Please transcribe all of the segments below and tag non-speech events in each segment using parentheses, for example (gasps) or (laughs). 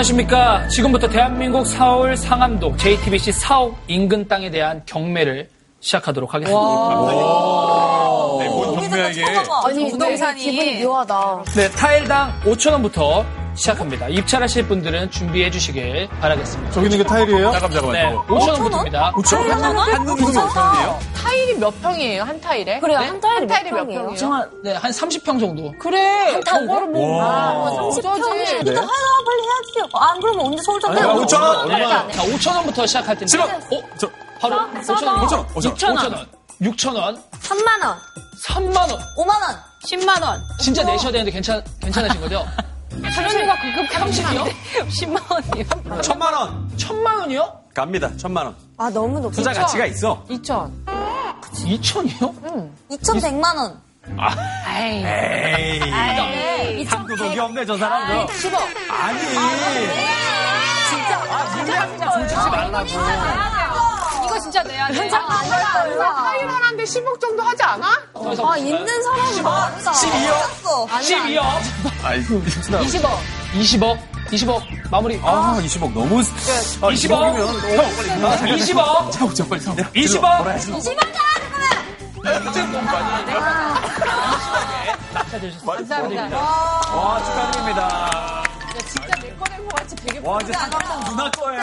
안녕하십니까. 지금부터 대한민국 서울 상암동 JTBC 사옥 인근 땅에 대한 경매를 시작하도록 하겠습니다. 네, 뭔 경매야 이게? 아니, 부동산이 기분이 묘하다. 네, 타일당 5천원부터 시작합니다. 입찰하실 분들은 준비해 주시길 바라겠습니다. 저기 있는 게 타일이에요? 잠깐 잠깐만. 네, 5천원부터입니다. 5천 원? 한국이면 몇 평이에요? 타일이 몇 평이에요, 한 타일에? 그래요, 네? 한 타일이 몇 타일이 몇 평이에요? 정말, 네, 한 30평 정도. 그래, 저거를 뭐. 와. 30평이. 네. 하나 빨리 해야지. 안 그러면 언제 서울 아, 잡혀? 5천 원? 네, 자, 5천원부터 시작할 텐데. 10원! 어? 저, 바로 5천원. 5천 원. 6천원. 6천원. 3만원, 3만원. 5만원. 10만원. 진짜 내셔야 되는데 괜찮, 괜찮으신 거죠? (laughs) 사람들과 그급 30이요? 10만 원이요. (laughs) 천만 원. 천만 원이요? 갑니다. 천만 원. 아, 너무 높다. 투자 가치가 있어. 2천. 2천이요? 2,100만 원. 아이. 에이. 한도덕이 없네, 저 사람도. 10억. 아니. 이거 진짜 내야 돼. 타일 하나인데 10억 정도 하지 않아? 아, 있는 사람이 많다. 12억. 12억. 아이, 20억. 20억. 20억. 마무리. 아, 20억 너무. 아, 20억. 형, 빨리. 20억. 차고 저 빨리. 20억. 감사합니다. 와, 축하드립니다. 진짜 내 거된 것 같이 되게 와, 이제 상암동 누나 거예요.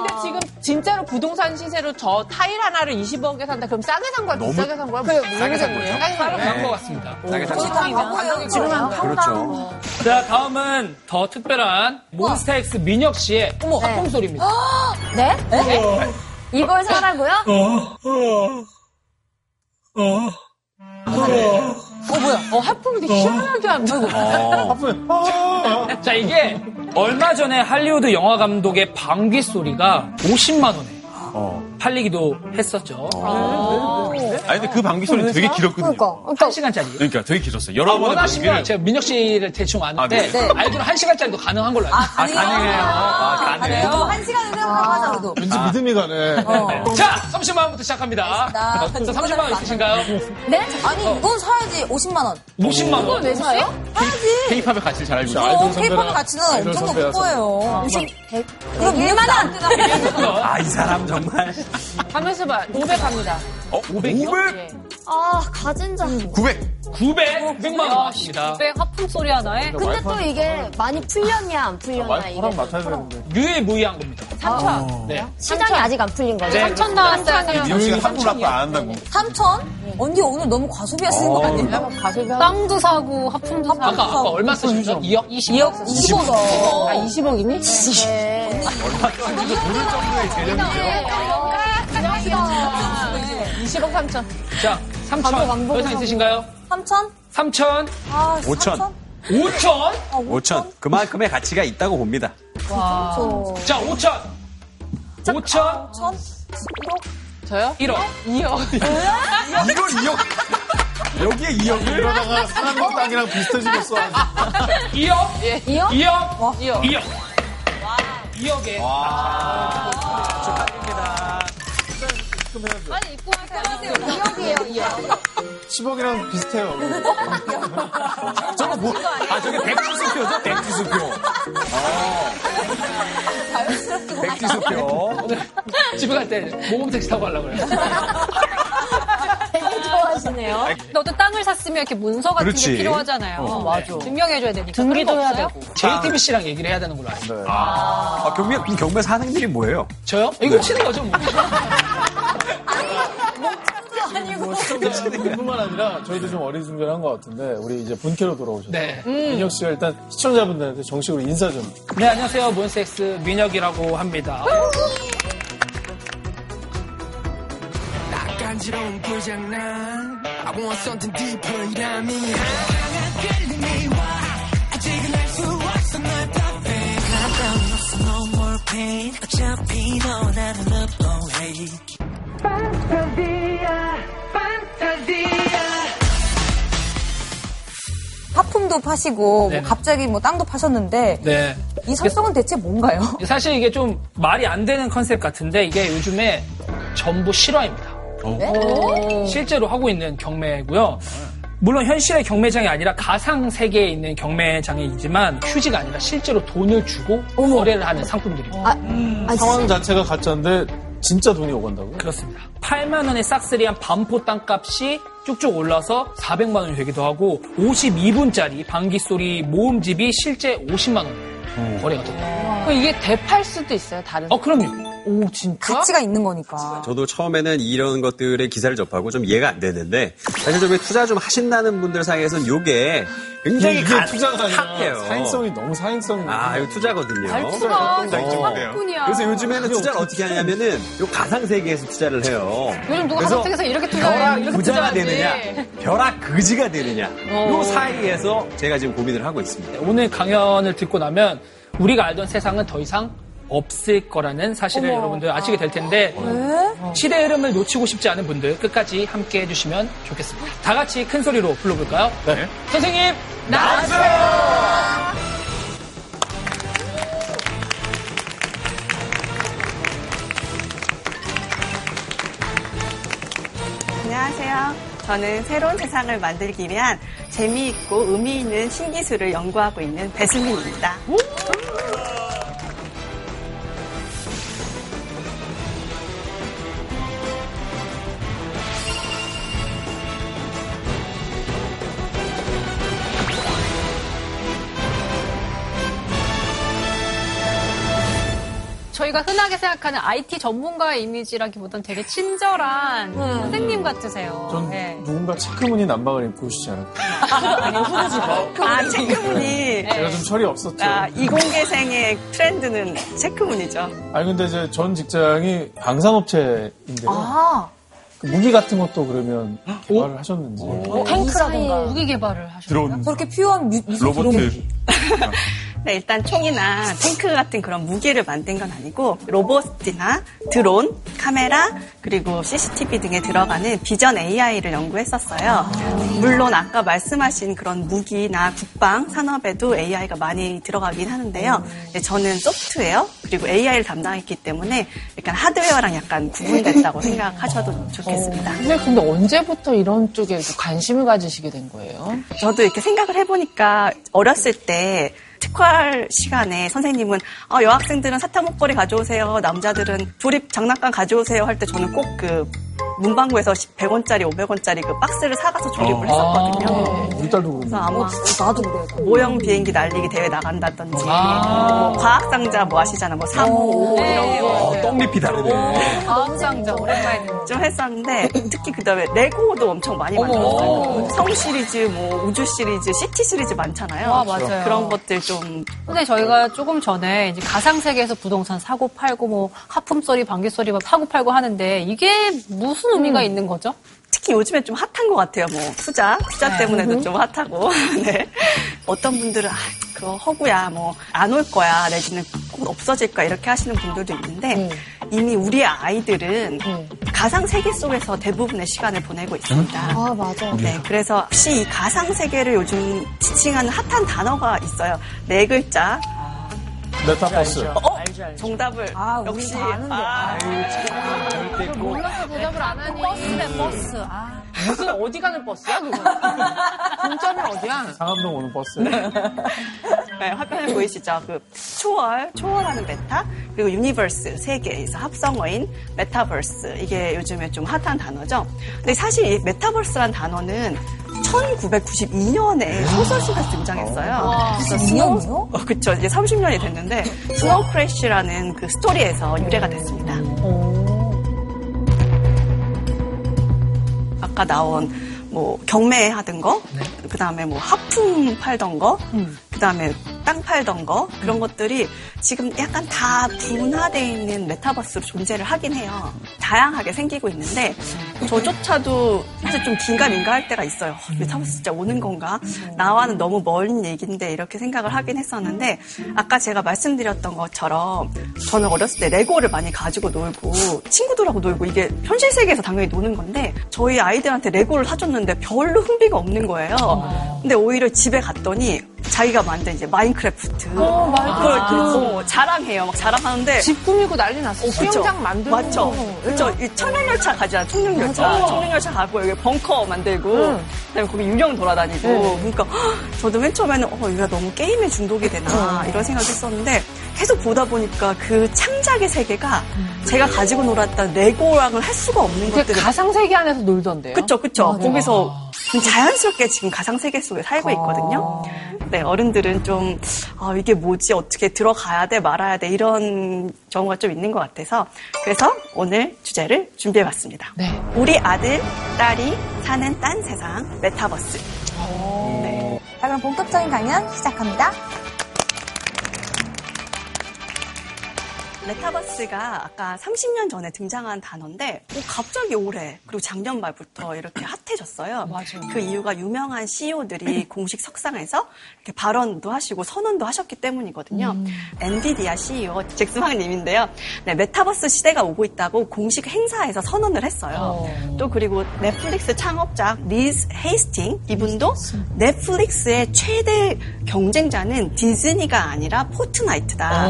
근데 지금 진짜로 부동산 시세로 저 타일 하나를 20억에 산다. 그럼 싸게 산 거야? 너무- 비싸게 산 거야? 그래, 싸게 산 거죠. 싸게 산 거야. 한것 같습니다. 싸게 산 거죠. 지금 한 그렇죠. 자, 다음은 더 특별한 몬스타엑스 민혁 씨의 화풍 소리입니다. 네? 이걸 사라고요? 어, 하품이 되게 시원하게 한다. 어. 자, 이게 얼마 전에 할리우드 영화 감독의 방귀 소리가 50만 원에 어. 팔리기도 했었죠. 아니, 근데 그 방귀 소리는 되게 길었거든요. 그러니까. 한 시간짜리. 그러니까 되게 길었어요. 여러 번의 원하시면 방귀를. 제가 민혁 씨를 대충 아는데 아, 네. 알기로 한 시간짜리도 가능한 걸로 알고 있어요. 아, 가능해요. 아, 가능해요. 그래도 한 시간을 생각하고 하자, 그래도. 왠지 믿음이 가네. 자, 30만 원부터 시작합니다. 나 자, 30만 원 있으신가요? 네? 아니, 이건 사야지. 50만 원. 50만 원. 왜 사요? 사야지. 페이팝의 가치를 잘 알고 있어요. 아이돌 어, 가치는 엄청. 높을 거예요. 100, 그럼 1만원. 아, 이 사람 정말. 가면서 봐. 500 갑니다. 어, 500? 500? 아, 가진 자. 900. 900, 900만 원 나왔습니다. 600 하품 소리 하나에? 근데 또 이게 많이 풀렸냐, 안 풀렸냐, 이게. 사람 맡아야 되는데. 유일무이한 겁니다. 3천. 네. 시장이 아직 안 풀린 거죠? 네. 3천 나왔어요. 씨가 한국 라프 안 한다고. 3천? 언니 오늘 너무 과소비 하시는 거 아니에요? 땅도 사고 하품도 사고. 아까, 아까 얼마 쓰셨죠? 2억? 2억, 20억. 아, 20억이니? 네. 20억 3천. 자, 3천. 더 이상 있으신가요? 3천? 3천, 아, 5천. 5천. 5천. 그만큼의 가치가 있다고 봅니다. 자, 5천. 5천, 3천? 저요? 1억. 2억. 이걸 2억. 여기에 2억을? 이러다가 상암동 땅이랑 비슷해지겠어. 2억. 예. 2억. 2억. 2억. 2억에. 축하드립니다. 아니, 입고 하세요. 2억이에요, 2억. 10억이랑 비슷해요. (laughs) 저거 뭐, 아, 저게 백지수표죠? 백지수표. 어. 백지수표. (laughs) 집에 갈 때 모범 택시 타고 가려고 그래요. 되게 좋아하시네요. 너도 땅을 샀으면 이렇게 문서 같은 그렇지. 게 필요하잖아요. 어, 맞아. 증명해줘야 되니까. 등기도 해야 되고. JTBC랑 얘기를 해야 되는 걸로 알아요. 아, 경매, 그럼 경매 사장님이 뭐예요? 저요? 이거 치는 거죠, 뭐. 뭐 시청자뿐만 아니라 저희도 좀 어리둥절한 것 같은데 우리 이제 본캐로 돌아오셨어요. 네. 민혁 씨가 일단 시청자분들한테 정식으로 인사 좀. 네, 안녕하세요. 몬스엑스 민혁이라고 합니다. 간지러운 고장난 I want something deeper 이라면 아직은 알수 없어 널 답해 가까운 없어 no more pain 어차피 너 나를 love away 판타지야 판타지야 하품도 파시고, 뭐 네네. 갑자기 뭐 땅도 파셨는데, 네. 이 설정은 대체 뭔가요? (laughs) 사실 이게 좀 말이 안 되는 컨셉 같은데 이게 요즘에 전부 실화입니다. 실제로 하고 있는 경매고요. 물론 현실의 경매장이 아니라 가상 세계에 있는 경매장이지만 휴지가 아니라 실제로 돈을 주고 거래를 하는 상품들입니다. 아, 상황 자체가 가짜인데 진짜 돈이 오간다고요? 그렇습니다. 8만 원의 싹쓸이한 반포 땅값이 쭉쭉 올라서 400만 원이 되기도 하고 52분짜리 방귀 소리 모음집이 실제 50만 원 거래가 됩니다. 그럼 이게 대팔 수도 있어요, 다른. 어 그럼요. 오, 진짜? 가치가 있는 거니까. 저도 처음에는 이런 것들의 기사를 접하고 좀 이해가 안 되는데 사실 좀 투자 좀 하신다는 분들 사이에서는 요게 굉장히 이게 가- 투자가 핫해요. 사행성이 너무 사행성이 아, 이거 투자거든요. 발투가 어. 뿐이야. 그래서 요즘에는 투자를 어떻게 하냐면은 요 가상 세계에서 투자를 해요. 요즘 누가 그래서 가상 세계에서 이렇게 투자해? 벼락 이렇게 부자가 투자하지. 되느냐, 벼락 거지가 되느냐, 요 사이에서 제가 지금 고민을 하고 있습니다. 오늘 강연을 듣고 나면 우리가 알던 세상은 더 이상 없을 거라는 사실을 여러분들 아시게 될 텐데 시대의 흐름을 놓치고 싶지 않은 분들 끝까지 함께 해주시면 좋겠습니다. 다 같이 큰 소리로 불러볼까요? 네. 선생님 안녕하세요. 저는 새로운 세상을 만들기 위한 재미있고 의미 있는 신기술을 연구하고 있는 배수민입니다. 저희가 흔하게 생각하는 IT 전문가의 이미지라기보단 되게 친절한 선생님 같으세요. 전 네. 누군가 체크무늬 남방을 입고 오시지 않을까? 아, 체크무늬. 제가 좀 철이 없었죠. 아, 이공계생의 트렌드는 체크무늬죠. 아니 근데 이제 전 직장이 방산업체인데요. 아, 그 무기 같은 것도 그러면 개발을 하셨는지. 탱크라던가. 무기 개발을 하셨어요. 저렇게 필요한 뮤, 뮤직 로봇 네, 일단 총이나 탱크 같은 그런 무기를 만든 건 아니고 로봇이나 드론, 카메라, 그리고 CCTV 등에 들어가는 비전 AI를 연구했었어요. 물론 아까 말씀하신 그런 무기나 국방 산업에도 AI가 많이 들어가긴 하는데요. 네, 저는 소프트웨어 그리고 AI를 담당했기 때문에 약간 하드웨어랑 약간 구분됐다고 (laughs) 생각하셔도 좋겠습니다. 근데, 근데 언제부터 이런 쪽에 관심을 가지시게 된 거예요? 저도 이렇게 생각을 해보니까 어렸을 때 특활 시간에 선생님은 아, 여학생들은 사탕 목걸이 가져오세요. 남자들은 조립 장난감 가져오세요. 할 때 저는 꼭 그 문방구에서 100원짜리, 500원짜리 그 박스를 사가서 조립을 했었거든요. 우리 딸도 그래서. 아마 나도 그래. 모형 비행기 날리기 대회 나간다든지 아. 뭐 과학상자 뭐 아시잖아. 뭐 3, 5, 5 이런 거 어, 떡잎이 다르네. 과학상자 오랜만에 좀 했었는데 특히 그다음에 레고도 엄청 많이 만들었어요. 성 시리즈, 뭐 우주 시리즈, 시티 시리즈 많잖아요. 아, 맞아요. 그런 것들 좀 근데 저희가 조금 전에 이제 가상 세계에서 부동산 사고 팔고 뭐 하품 소리, 방귀 소리 막 사고 팔고 하는데 이게 무슨 의미가 있는 거죠? 특히 요즘에 좀 핫한 것 같아요. 뭐 투자, 투자 때문에도 좀 핫하고. (laughs) 네. 어떤 분들은 아, 그거 허구야, 뭐 안 올 거야, 내지는 곧 없어질 거야 이렇게 하시는 분들도 있는데 이미 우리의 아이들은 가상 세계 속에서 대부분의 시간을 보내고 있습니다. 아, 맞아. 네, 그래서 혹시 이 가상 세계를 요즘 지칭하는 핫한 단어가 있어요. 네 글자. 메타버스. 어? 정답을 아, 우리 역시 다 아는데. 아, 몰라서 대답을 안 하니. 버스네, 버스. 아. 무슨 어디 가는 버스야, 그거? 진짜는 어디야? 상암동 오는 버스. 네, 화면에 보이시죠? 그 초월, 초월하는 메타, 그리고 유니버스 세계의 합성어인 메타버스 이게 요즘에 좀 핫한 단어죠. 근데 사실 이 메타버스란 단어는 1992년에 소설 속에서 등장했어요. 그래서 스노우, 2년이요? 어, 그쵸. 이제 30년이 됐는데 스노우 크래쉬라는 그 스토리에서 유래가 됐습니다. 아까 나온 뭐 경매 하던 거, 그 다음에 뭐 하품 팔던 거, 그 다음에 땅 팔던 거 그런 것들이 지금 약간 다 분화되어 있는 메타버스로 존재를 하긴 해요. 다양하게 생기고 있는데 저조차도 사실 좀 긴가민가 할 때가 있어요. 어, 메타버스 진짜 오는 건가? 나와는 너무 먼 얘기인데 이렇게 생각을 하긴 했었는데 아까 제가 말씀드렸던 것처럼 저는 어렸을 때 레고를 많이 가지고 놀고 친구들하고 놀고 이게 현실 세계에서 당연히 노는 건데 저희 아이들한테 레고를 사줬는데 별로 흥미가 없는 거예요. 근데 오히려 집에 갔더니 자기가 만든 이제 마인크래프트 어, 그걸 그 자랑해요. 막 자랑하는데 집 꾸미고 난리 났어. 그쵸? 수영장 만들고. 맞죠. 그렇죠. 이 청룡열차 가잖아. 청룡열차. 청룡열차 가고 여기 벙커 만들고 그다음에 거기 유령 돌아다니고. 그러니까 헉, 저도 맨 처음에는 어 이거 너무 게임에 중독이 되나 이런 생각했었는데 계속 보다 보니까 그 창작의 세계가 제가 가지고 놀았던 레고랑은 할 수가 없는 그 것들을 가상 세계 안에서 놀던데요. 그쵸, 그쵸. 거기서 자연스럽게 지금 가상 세계 속에 살고 있거든요. 네, 어른들은 좀, 아, 이게 뭐지, 어떻게 들어가야 돼, 말아야 돼, 이런 경우가 좀 있는 것 같아서. 그래서 오늘 주제를 준비해봤습니다. 네. 우리 아들, 딸이 사는 딴 세상, 메타버스. 자, 그럼 본격적인 강연 시작합니다. 메타버스가 아까 30년 전에 등장한 단어인데 어, 갑자기 올해 그리고 작년 말부터 이렇게 핫해졌어요. 그 이유가 유명한 CEO들이 (laughs) 공식 석상에서 발언도 하시고 선언도 하셨기 때문이거든요. 엔비디아 CEO 잭스황님인데요. 네, 메타버스 시대가 오고 있다고 공식 행사에서 선언을 했어요. 또 그리고 넷플릭스 창업자 리드 헤이스팅스 이분도 넷플릭스의 최대 경쟁자는 디즈니가 아니라 포트나이트다.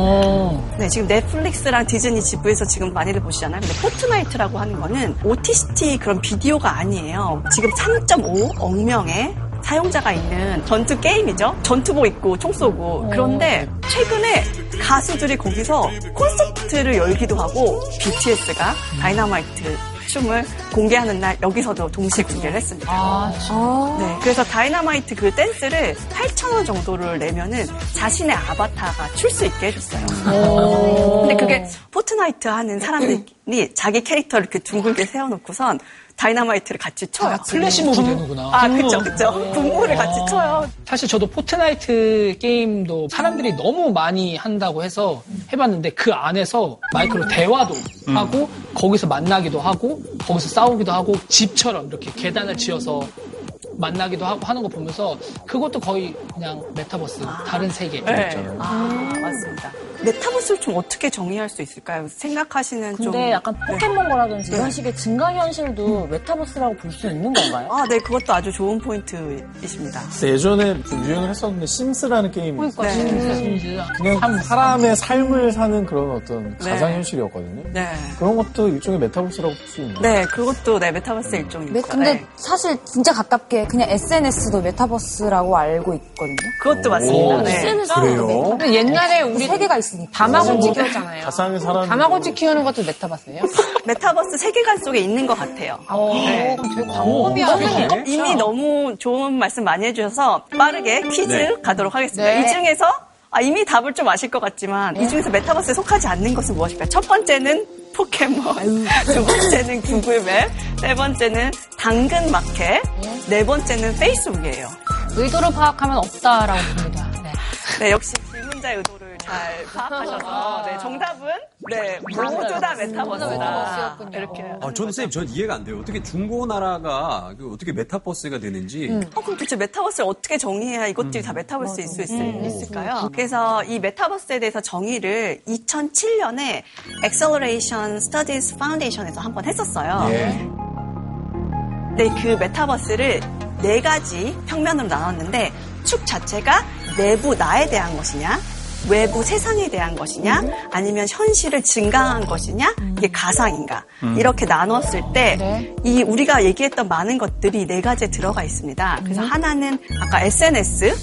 네, 지금 넷플릭스랑 디즈니 집에서 지금 많이들 보시잖아요. 근데 포트나이트라고 하는 거는 OTT 그런 비디오가 아니에요. 지금 3.5억 명의 사용자가 있는 전투 게임이죠. 전투복 입고 총 쏘고. 그런데 최근에 가수들이 거기서 콘서트를 열기도 하고 BTS가 다이너마이트 춤을 공개하는 날 여기서도 동시에 공개를 했습니다. 네, 그래서 다이너마이트 그 댄스를 8,000원 정도를 내면은 자신의 아바타가 출 수 있게 해줬어요. 근데 그게 포트나이트 하는 사람들이 자기 캐릭터를 이렇게 둥글게 세워놓고선 다이너마이트를 같이 춰요. 플래시몹이 되는구나. 아, 그쵸, 그쵸. 군무를 같이 춰요. 사실 저도 포트나이트 게임도 사람들이 너무 많이 한다고 해서 해봤는데 그 안에서 마이크로 대화도 하고 거기서 만나기도 하고 거기서 싸우기도 하고 집처럼 이렇게 계단을 지어서 만나기도 하고 하는 거 보면서 그것도 거의 그냥 메타버스 다른 세계. 네. 아, 맞습니다. 메타버스를 좀 어떻게 정의할 수 있을까요? 생각하시는 좀. 근데 약간 네. 포켓몬고라든지 네. 이런 식의 증강현실도 메타버스라고 볼 수 있는 건가요? 아, 네, 그것도 아주 좋은 포인트이십니다. 근데 예전에 좀 유행을 했었는데 심스라는 게임이 있어요. 네. 그냥 사람의 삶을 사는 그런 어떤 네. 가상현실이었거든요. 네. 그런 것도 일종의 메타버스라고 볼 수 있나요? 네, 그것도 네, 메타버스 일종입니다. 네, 근데 네. 사실 진짜 가깝게 그냥 SNS도 메타버스라고 알고 있거든요. 그것도 맞습니다. 네. 그래요? 근데 옛날에 우리 세계가 있으니까. 다마고치 키웠잖아요. 가상의 사람. 다마고치 키우는 것도 메타버스예요? (laughs) 메타버스 세계관 속에 있는 것 같아요. 네. 그럼 되게 광범위하네. 어, 이미 너무 좋은 말씀 많이 해주셔서 빠르게 퀴즈 네. 가도록 하겠습니다. 네. 이 중에서 아, 이미 답을 좀 아실 것 같지만 이 중에서 메타버스에 속하지 않는 것은 무엇일까요? 첫 번째는 포켓몬, 두 번째는 구글맵, 세 번째는 당근마켓, 네 번째는 페이스북이에요. 의도를 파악하면 없다라고 봅니다. 네. 네, 역시 질문자의 의도를 잘 파악하셔서 네, 정답은 네, 모두 다 메타버스다. 메타버스였군요. 이렇게. 아, 저는 선생님, 전 이해가 안 돼요. 어떻게 중고나라가 그 어떻게 메타버스가 되는지. 어, 그럼 도대체 메타버스를 어떻게 정의해야 이것들이 다 메타버스일 수 있을, 까요 그래서 이 메타버스에 대해서 정의를 2007년에 Acceleration Studies Foundation에서 한 번 했었어요. 예. 네, 그 메타버스를 네 가지 평면으로 나눴는데 축 자체가 내부 나에 대한 것이냐, 외부 세상에 대한 것이냐, 아니면 현실을 증강한 것이냐, 이게 가상인가? 이렇게 나눴을 때 이 우리가 얘기했던 많은 것들이 네 가지에 들어가 있습니다. 그래서 하나는 아까 SNS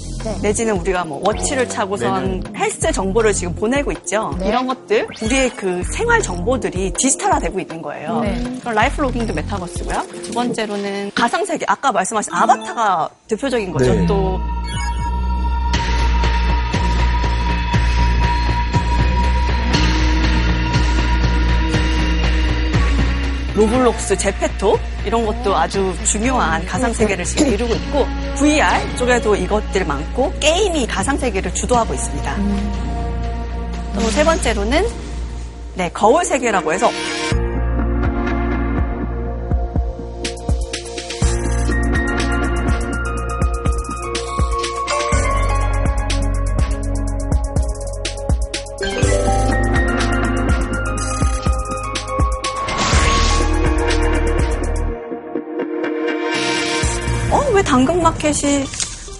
내지는 우리가 뭐 watch를 차고선 헬스 정보를 지금 보내고 있죠. 이런 것들 우리의 그 생활 정보들이 디지털화되고 있는 거예요. 그럼 life logging도 메타버스고요. 두 번째로는 가상 세계 아까 말씀하신 아바타가 대표적인 거죠. 네. 또 로블록스, 제페토 이런 것도 아주 중요한 가상 세계를 지금 이루고 있고 VR 쪽에도 이것들 많고 게임이 가상 세계를 주도하고 있습니다. 또 세 번째로는 네 거울 세계라고 해서 마켓이,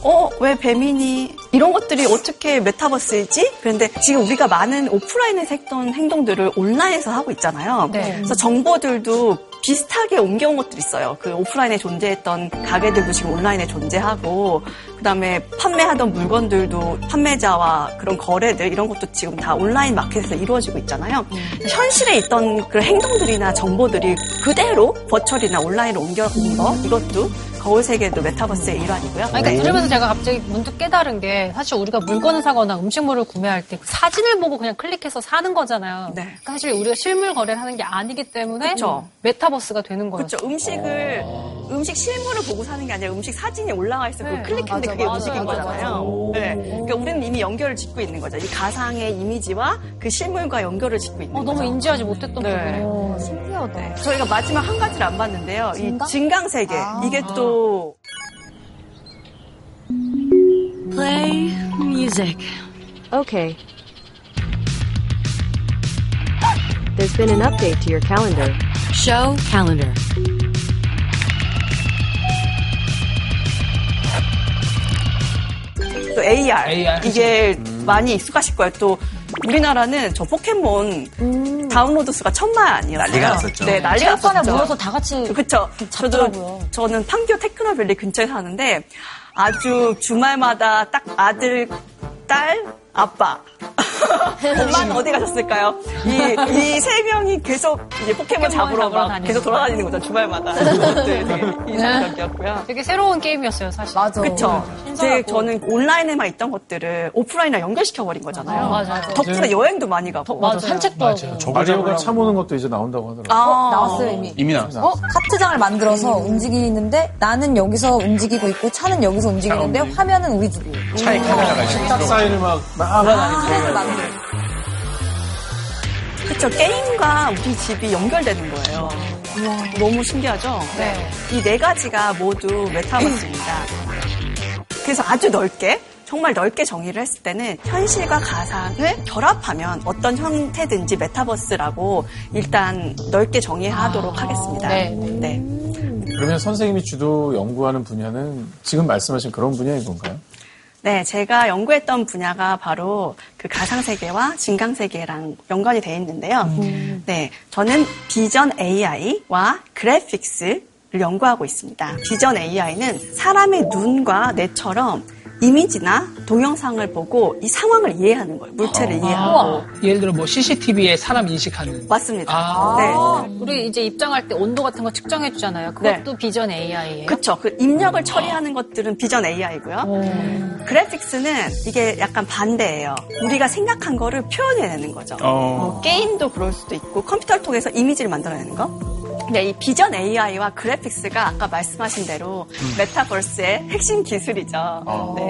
어, 왜 배민이, 이런 것들이 어떻게 메타버스이지? 그런데 지금 우리가 많은 오프라인에서 했던 행동들을 온라인에서 하고 있잖아요. 네. 그래서 정보들도 비슷하게 옮겨온 것들이 있어요. 그 오프라인에 존재했던 가게들도 지금 온라인에 존재하고, 그 다음에 판매하던 물건들도 판매자와 그런 거래들, 이런 것도 지금 다 온라인 마켓에서 이루어지고 있잖아요. 현실에 있던 그런 행동들이나 정보들이 그대로 버추얼이나 온라인으로 옮겨온 거, 이것도 거울 세계도 메타버스의 일환이고요. 아니, 그러니까 들으면서 제가 갑자기 문득 깨달은 게 사실 우리가 물건을 사거나 음식물을 구매할 때그 사진을 보고 그냥 클릭해서 사는 거잖아요. 네. 그러니까 사실 우리가 실물 거래를 하는 게 아니기 때문에 그쵸. 메타버스가 되는 거예요. 그렇죠. 음식을 음식 실물을 보고 사는 게 아니라 음식 사진이 올라와 있어 그 네. 클릭했는데 맞아, 그게 맞아, 음식인 맞아, 거잖아요. 네. 그러니까 우리는 이미 연결을 짓고 있는 거죠. 이 가상의 이미지와 그 실물과 연결을 짓고 있는 어, 거죠. 너무 인지하지 못했던 네. 부분이. 신기하다. 저희가 마지막 한 가지를 안 봤는데요. 증강? 이 증강 세계 이게 또 Play music. Okay. There's been an update to your calendar. Show calendar. 또 AR, AR. 이게 많이 익숙하실 거예요. 또 우리나라는 저 포켓몬 다운로드 수가 천만이었어요. 난리가 났었죠. 네, 난리가 체육관에 났었죠. 모여서 다 같이 그쵸. 저도, 저는 판교 테크노밸리 근처에 사는데 아주 주말마다 딱 아들, 딸, 아빠. (laughs) 엄마는 어디 가셨을까요? 이, 이세 명이 계속 이제 포켓몬 잡으러 잡으러 막 다니는 계속 돌아다니는 거죠, 주말마다. (laughs) 네, 되게 이상적이었고요. 되게 새로운 게임이었어요, 사실. 맞아. 그쵸. 이제 신선하고. 저는 온라인에만 있던 것들을 오프라인이랑 연결시켜 버린 거잖아요. 어, 맞아, 맞아. 덕분에 여행도 많이 가고. 맞아요. 산책도 맞아요. 하고. 마리오가 차 모는 것도 이제 나온다고 하더라고요. 아, 나왔어요 이미. 이미 나왔어. 어? 카트장을 만들어서 움직이는데 나는 여기서 움직이고 있고 차는 여기서 움직이는데 화면은 우리 집이에요. 차에 카메라가 있어. 식탁 사이를 막 막아다니고. 차를 만들어. 그쵸. 게임과 우리 집이 연결되는 거예요. 너무 신기하죠? 네. 이 네 가지가 모두 메타버스입니다. 그래서 아주 넓게, 정말 넓게 정의를 했을 때는 현실과 가상을 결합하면 어떤 형태든지 메타버스라고 일단 넓게 정의하도록 하겠습니다. 네. 네. 그러면 선생님이 주로 연구하는 분야는 지금 말씀하신 그런 분야인 건가요? 네, 제가 연구했던 분야가 바로 그 가상세계와 진강세계랑 연관이 돼 있는데요. 네, 저는 비전 AI와 그래픽스를 연구하고 있습니다. 비전 AI는 사람의 눈과 뇌처럼 이미지나 동영상을 보고 이 상황을 이해하는 거예요. 물체를 이해하고. 예를 들어 뭐 CCTV에 사람 인식하는. 맞습니다. 아. 네. 우리 이제 입장할 때 온도 같은 거 측정해 주잖아요. 그것도 비전 AI예요. 그쵸. 그 입력을 처리하는 것들은 비전 AI고요. 그래픽스는 이게 약간 반대예요. 우리가 생각한 거를 표현해내는 거죠. 뭐 게임도 그럴 수도 있고 컴퓨터를 통해서 이미지를 만들어내는 거. 근데 이 비전 AI와 그래픽스가 아까 말씀하신 대로 메타버스의 핵심 기술이죠. 네.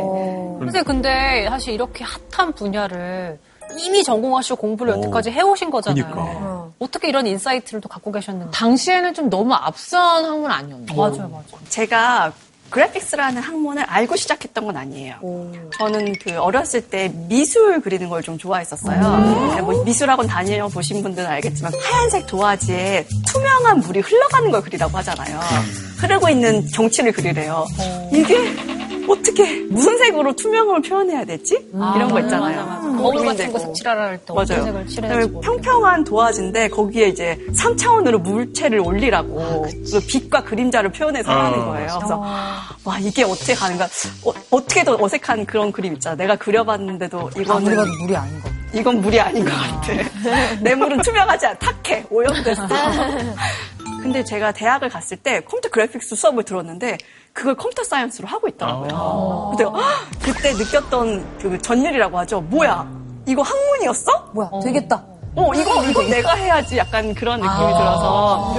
선생님 근데 사실 이렇게 핫한 분야를 이미 전공하시고 공부를 여태까지 해오신 거잖아요. 그러니까. 어떻게 이런 insight를 또 갖고 계셨는지. 당시에는 좀 너무 앞선 학문 아니었나요? 맞아요, 맞아요. 제가 graphics라는 학문을 알고 시작했던 건 아니에요. 저는 그 어렸을 때 미술 그리는 걸 좀 좋아했었어요. 네, 뭐 미술학원 다녀 보신 분들은 알겠지만 하얀색 도화지에 투명한 물이 흘러가는 걸 그리라고 하잖아요. 흐르고 있는 경치를 그리래요. 이게 어떻게 무슨 색으로 투명을 표현해야 되지? 이런 거 있잖아요. 거울 같은 거. 색칠하라 할 때 어떤 맞아요. 색을 칠해야지 평평한 도화지인데 거기에 이제 3차원으로 물체를 올리라고 그 빛과 그림자를 표현해서 하는 거예요. 그래서 와 이게 어떻게 가는가? 어, 떻게더 어색한 그런 그림 있잖아. 내가 그려봤는데도 아무리 이거는 봐도 물이 아닌 거. 이건 물이 아닌 것 같아. (laughs) 내 물은 투명하지 않아. 탁해. 오염됐어. (laughs) 근데 제가 대학을 갔을 때 컴퓨터 그래픽스 수업을 들었는데 그걸 computer science로 하고 있더라고요. 근데 헉, 그때 느꼈던 그 전율이라고 하죠. 뭐야? 이거 학문이었어? 뭐야, 되겠다. 어, 이거, 이거 내가 해야지 약간 그런 느낌이 들어서.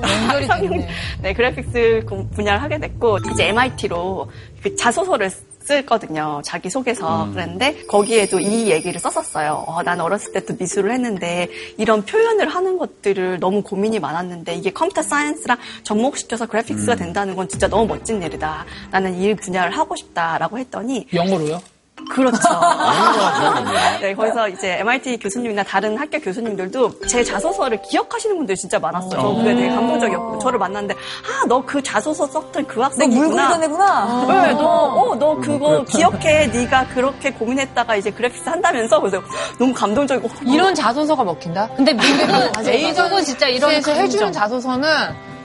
연결이 (laughs) 됐네. 네, graphics 그 분야를 하게 됐고, 이제 MIT로 그 자소서를 쓰거든요. 자기 소개서. 그랬는데, 거기에도 이 얘기를 썼었어요. 어, 난 어렸을 때도 미술을 했는데, 이런 표현을 하는 것들을 너무 고민이 많았는데, 이게 computer science랑 접목시켜서 graphics가 된다는 건 진짜 너무 멋진 일이다. 나는 이 분야를 하고 싶다라고 했더니, 영어로요? 그렇죠. (laughs) 네, 거기서 이제 MIT 교수님이나 다른 학교 교수님들도 제 자소서를 기억하시는 분들이 진짜 많았어요. 저 그게 되게 감동적이었고 저를 만났는데 아 너 그 자소서 썼던 그너 학생이구나. 물건 애구나. 네, 너, 어, 너 그거 기억해. 네가 그렇게 고민했다가 이제 그래픽스 한다면서 그래서 너무 감동적이고 이런 자소서가 먹힌다? 근데 (laughs) 미국은 A족은 진짜 이런 에이전시에서 해주는 감정. 자소서는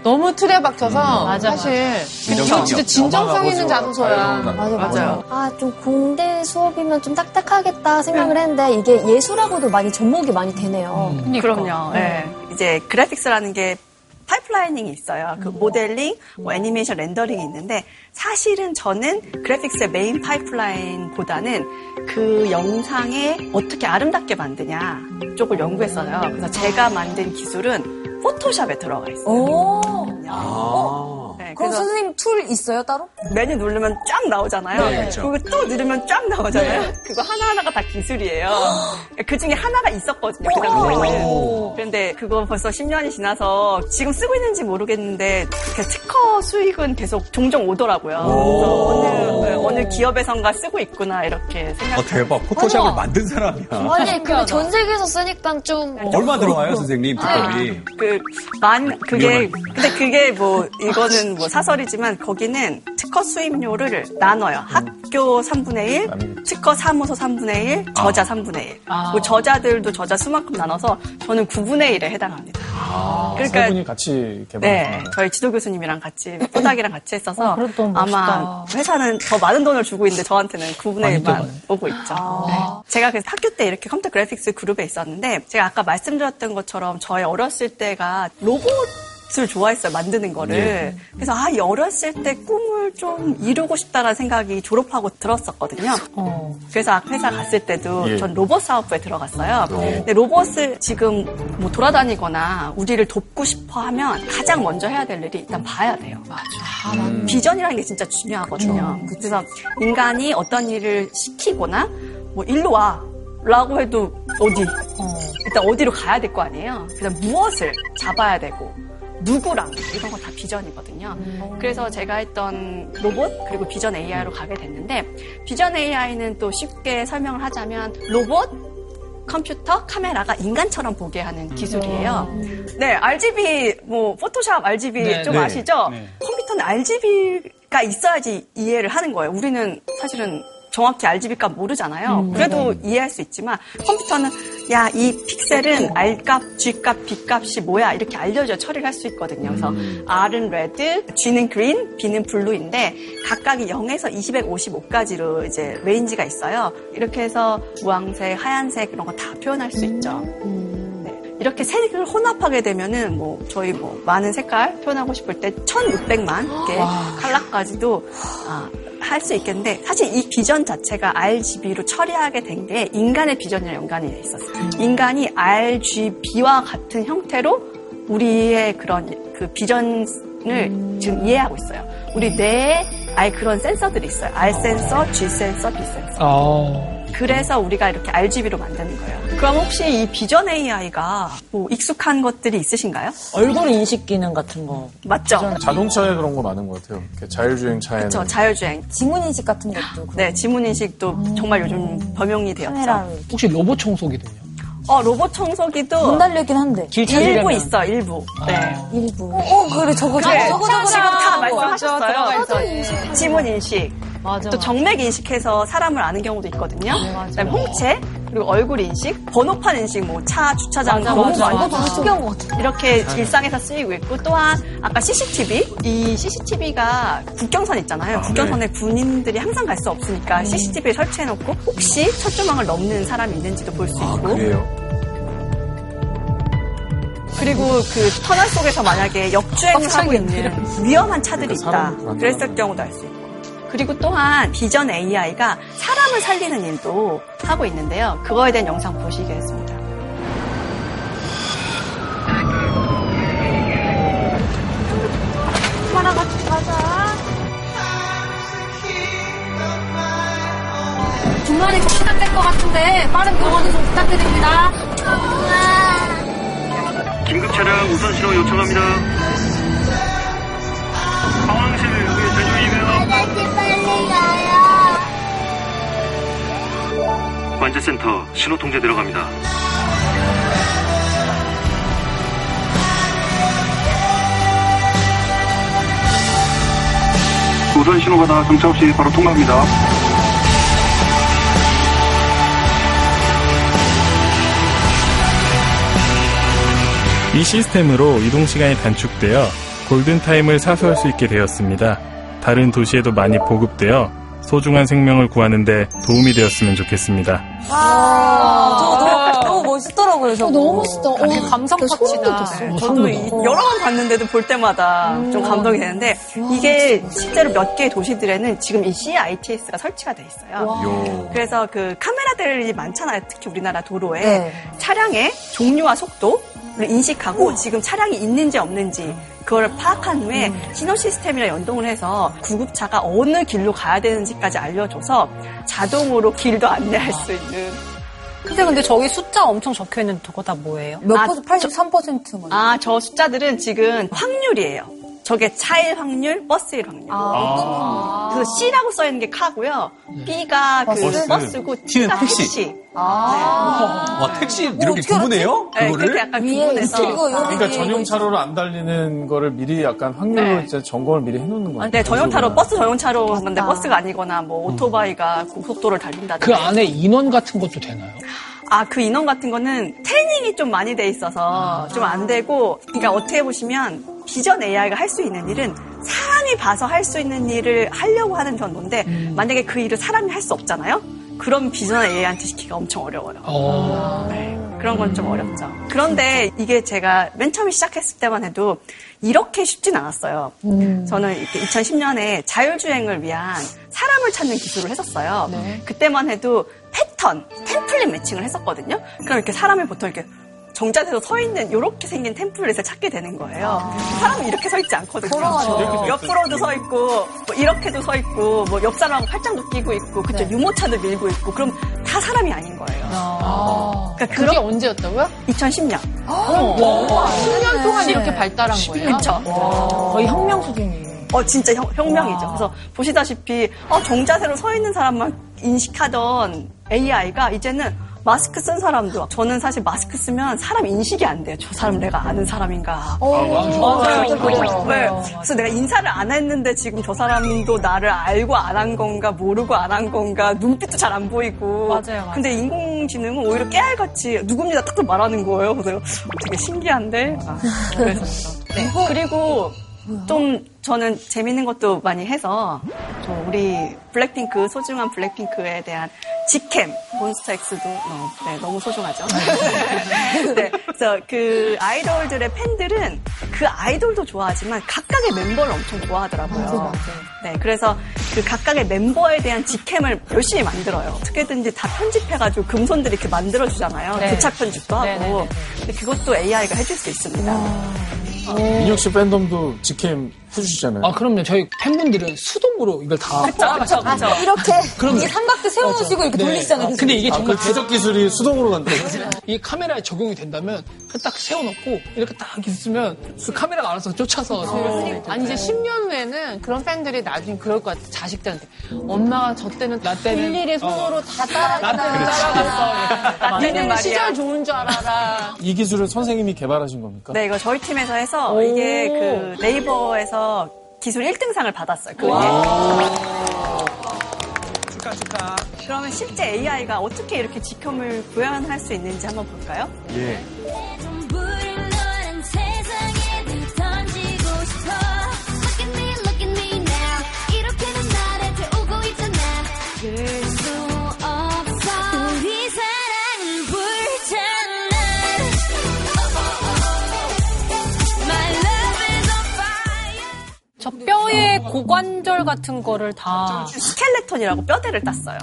너무 틀에 박혀서 맞아, 사실 진정성이 이거 진짜. 진정성 있는 자소서야. 맞아, 맞아. 맞아요. 아, 좀 공대 수업이면 좀 딱딱하겠다 생각을 했는데 이게 예술하고도 많이 접목이 많이 되네요. 그럼요. 예. 이제 graphics라는 게 pipelining이 있어요. 그 모델링, 뭐 애니메이션 rendering이 있는데 사실은 저는 graphics의 main pipeline보다는 그 영상에 어떻게 아름답게 만드냐 쪽을 연구했어요. 그래서 제가 만든 기술은 포토샵에 들어가 있어요. 오. 아. 네, 그럼 그래서 선생님 tool 있어요, 따로? 메뉴 누르면 쫙 나오잖아요. 네, 그렇죠. 그리고 또 누르면 쫙 나오잖아요. 그거 하나하나가 다 기술이에요. (gasps) 그 중에 하나가 있었거든요. 그 당시에는. 그런데 그거 벌써 10년이 지나서 지금 쓰고 있는지 모르겠는데 그 특허 수익은 계속 종종 오더라고요. 그래서 어느, 네, 어느 기업에선가 쓰고 있구나 이렇게 생각. 어, 대박. 포토샵을 만든 사람이야. (laughs) 아니, 근데 전 세계에서 쓰니까 좀. 얼마 들어가요, 선생님? 특허비. 그, 만, 그게, 근데 그게 뭐, 이거는 뭐 (laughs) 사설이지만 거기는 특허 수입료를 나눠요. 학교 3분의 1, 특허 사무소 3분의 1, 저자 3분의 1. 그 저자들도 저자 수만큼 나눠서 저는 9분의 1에 해당합니다. 세 분이 같이 개발. 네, 저희 지도 교수님이랑 같이, 포닥이랑 같이 했어서 어, 아마. 회사는 더 많은 돈을 주고 있는데 저한테는 9분의 많이 1만 들어가네. 오고 있죠. 네. 제가 그래서 학교 때 이렇게 컴퓨터 그래픽스 그룹에 있었는데 제가 아까 말씀드렸던 것처럼 저의 어렸을 때가 로봇 을 좋아했어요, 만드는 거를. 그래서 아, 이 어렸을 때 꿈을 좀 이루고 싶다라는 생각이 졸업하고 들었었거든요. 어. 그래서 회사 갔을 때도 예. 전 로봇 사업부에 들어갔어요. 근데 로봇을 지금 뭐 돌아다니거나 우리를 돕고 싶어 하면 가장 먼저 해야 될 일이 일단 봐야 돼요. 음. 비전이라는 게 진짜 중요하거든요. 그래서 인간이 어떤 일을 시키거나 뭐 일로 와 라고 해도 어디 일단 어디로 가야 될 거 아니에요. 그다음 무엇을 잡아야 되고 누구랑 이런 거다 비전이거든요. 그래서 제가 했던 로봇 그리고 비전 AI로 가게 됐는데 비전 AI는 또 쉽게 설명을 하자면 로봇 컴퓨터, 카메라가 인간처럼 보게 하는 기술이에요. 네, RGB, 뭐, 포토샵 RGB 네, 좀 네. 아시죠? 네. 컴퓨터는 RGB가 있어야지 이해를 하는 거예요. 우리는 사실은 정확히 RGB 값 모르잖아요. 그래도 이해할 수 있지만 컴퓨터는 야, 이 픽셀은 R값, G값, B값이 뭐야 이렇게 알려줘 처리를 할 수 있거든요. 그래서 R은 red, G는 green, B는 blue인데 각각이 0에서 255까지로 이제 range가 있어요. 이렇게 해서 주황색, 하얀색 이런 거 다 표현할 수 있죠. 네. 이렇게 색을 혼합하게 되면은 뭐 저희 뭐 많은 색깔 표현하고 싶을 때 1,600만 개 컬러까지도 아, 할 수 있겠는데 사실 이 비전 자체가 RGB로 처리하게 된 게 인간의 비전이랑 연관이 돼 있었어요. 인간이 RGB와 같은 형태로 우리의 그런 그 비전을 지금 이해하고 있어요. 우리 뇌에 알 그런 센서들이 있어요. R 센서, G 센서, B 센서. 어. 그래서 우리가 이렇게 RGB로 만드는 거예요. 그럼 혹시 이 비전 AI가 뭐 익숙한 것들이 있으신가요? 얼굴 인식 기능 같은 거. 맞죠? 자동차에 그런 거 많은 것 같아요. 이렇게 자율주행 차에는. 그렇죠. 자율주행. 지문 인식 같은 것도. 네, 지문 인식도 정말 요즘 범용이 되었죠. 카메라로. 혹시 로봇 청소기도요? 어, 로봇 청소기도 문 달려있긴 한데. 길 일부 찾으려면. 있어, 일부. 네. 일부. 어, 그래, 저거, 저거, 네, 저거, 저거. 지금 다. 말씀하셨어요. 지문 인식. 맞아. 또 정맥 인식해서 사람을 아는 경우도 있거든요. 그다음에 홍채 그리고 얼굴 인식, 번호판 인식, 뭐 차 주차장 맞아, 너무 맞아, 많이 맞아. 쓰- 특이한 것 같아. 이렇게 일상에서 쓰이고 있고 또한 아까 CCTV 이 CCTV가 국경선 있잖아요. 국경선에 군인들이 항상 갈 수 없으니까 CCTV를 설치해놓고 혹시 철조망을 넘는 사람이 있는지도 볼수 아, 있고 그래요? 그리고 그 터널 속에서 만약에 역주행을 하고 있는 위험한 차들이 그러니까 있다. 그랬을 경우도 알 수 있고. 그리고 또한 비전 AI가 사람을 살리는 일도 하고 있는데요. 그거에 대한 영상 보시겠습니다. 중간에 시작될 것 같은데 빠른 병원이 좀 부탁드립니다. 긴급 차량 우선 신호 요청합니다. 관제센터 신호 통제 들어갑니다. 우선 신호 받아 정차 없이 바로 통과합니다. 이 시스템으로 이동 시간이 단축되어 골든타임을 사수할 수 있게 되었습니다. 다른 도시에도 많이 보급되어 소중한 생명을 구하는데 도움이 되었으면 좋겠습니다. 아, 저거 너무, 너무 멋있더라고요, 저거. 너무 멋있다. 어, 그 감성 터치다. 네, 저도 이- 여러 번 봤는데도 볼 때마다 좀 감동이 되는데 이게 실제로 몇 개의 도시들에는 지금 이 CITS가 설치가 돼 있어요. 그래서 그 카메라들이 많잖아요. 특히 우리나라 도로에 네. 차량의 종류와 속도를 인식하고 지금 차량이 있는지 없는지 그걸 파악한 후에 신호 시스템이랑 연동을 해서 구급차가 어느 길로 가야 되는지까지 알려줘서 자동으로 길도 안내할 수 있는 근데 근데 저기 숫자 엄청 적혀 있는데 저거 다 뭐예요? 몇 아, 퍼센트? 83% 뭐. 아, 저 숫자들은 지금 확률이에요. 저게 차일 확률, 버스일 확률. 그래서 C라고 써 있는 게 카고요. B가 그 버스. 버스고 T는 T가 택시. 택시. 와, 택시 이렇게 어떻게 구분해요? 네, 그거를? 약간 구분해서. 그러니까 위에 전용 이거 차로로 안 달리는 거를 미리 약간 확률로 네. 이제 점검을 미리 해놓는 거예요. 아, 네, 전용차로, 버스 전용차로 한 건데 버스가 아니거나 뭐 오토바이가 고속도로를 달린다든지. 그 안에 인원 같은 것도 되나요? 아, 그 인원 같은 거는 트레이닝이 좀 많이 돼 있어서 좀 안 되고, 그러니까 어떻게 보시면 vision AI가 할 수 있는 일은 사람이 봐서 할 수 있는 일을 하려고 하는 정도인데, 만약에 그 일을 사람이 할 수 없잖아요? 그럼 비전 AI한테 시키기가 엄청 어려워요. 어. 네, 그런 건 좀 어렵죠. 그런데 이게 제가 맨 처음에 시작했을 때만 해도 이렇게 쉽진 않았어요. 저는 2010년에 자율주행을 위한 사람을 찾는 기술을 했었어요. 그때만 해도 패턴, 템플릿 매칭을 했었거든요. 그럼 이렇게 사람을 보통 이렇게 정자세로 서 있는 이렇게 생긴 템플릿을 찾게 되는 거예요. 사람은 이렇게 서 있지 않거든요. 옆으로도 서 있고 뭐 이렇게도 서 있고 뭐 옆 사람하고 팔짱도 끼고 있고 그쪽 유모차도 밀고 있고 그럼 다 사람이 아닌 거예요. 그러니까 그게 그런 언제였다고요? 2010년. 와, 10년 동안 이렇게 발달한 거예요? 그렇죠. 거의 혁명 수준이에요. 어 진짜 혁, 혁명이죠. 그래서 보시다시피 어, 정자세로 서 있는 사람만 인식하던 AI가 이제는 마스크 쓴 사람도 저는 사실 마스크 쓰면 사람 인식이 안 돼요. 저 사람 내가 아는 사람인가. 맞아요. 네. 그래서 내가 인사를 안 했는데 지금 저 사람도 나를 알고 안 한 건가 모르고 안 한 건가 눈빛도 잘 안 보이고. 맞아요, 맞아요. 근데 인공지능은 오히려 깨알같이 누굽니다 딱 말하는 거예요. 그래서 되게 신기한데. 아, 그래서 네. 그리고 좀 저는 재밌는 것도 많이 해서 저 우리 블랙핑크 소중한 블랙핑크에 대한 직캠 몬스타엑스도 어, 네, 너무 소중하죠. (laughs) 네, 그래서 그 아이돌들의 팬들은 그 아이돌도 좋아하지만 각각의 멤버를 엄청 좋아하더라고요. 네, 그래서 그 각각의 멤버에 대한 직캠을 열심히 만들어요. 어떻게든지 다 편집해가지고 금손들이 이렇게 만들어주잖아요. 네. 교착 편집도 하고. 네, 네, 네, 근데 그것도 AI가 해줄 수 있습니다. 민혁 씨 팬덤도 직캠 해주시잖아요. 아, 그럼요. 저희 팬분들은 수동으로 이걸 다 그쵸, 그쵸, 그쵸. 이렇게 (laughs) 그럼요. 이 삼각대 세워놓으시고 이렇게 네. 돌리시잖아요. 그죠? 근데 이게 아, 정말 그 제작 기술이 수동으로 간다고? (laughs) 이 카메라에 적용이 된다면 그딱 세워놓고 이렇게 딱 있으면 그 카메라가 알아서 쫓아서 아니 이제 10년 후에는 그런 팬들이 나중에 그럴 것 같아 자식들한테 엄마가 저 때는 나 때는, 일일이 손으로 다나 때는 따라갔다 나 때는 말이야. 시절 좋은 줄 알아라 이 기술을 선생님이 개발하신 겁니까? 네, 이거 저희 팀에서 해서 이게 그 네이버에서 기술 1등상을 받았어요. 그 축하, 축하. 그러면 실제 AI가 어떻게 이렇게 직캠을 구현할 수 있는지 한번 볼까요? 예. 뼈에 고관절 같은 거를 다 스켈레톤이라고 뼈대를 땄어요.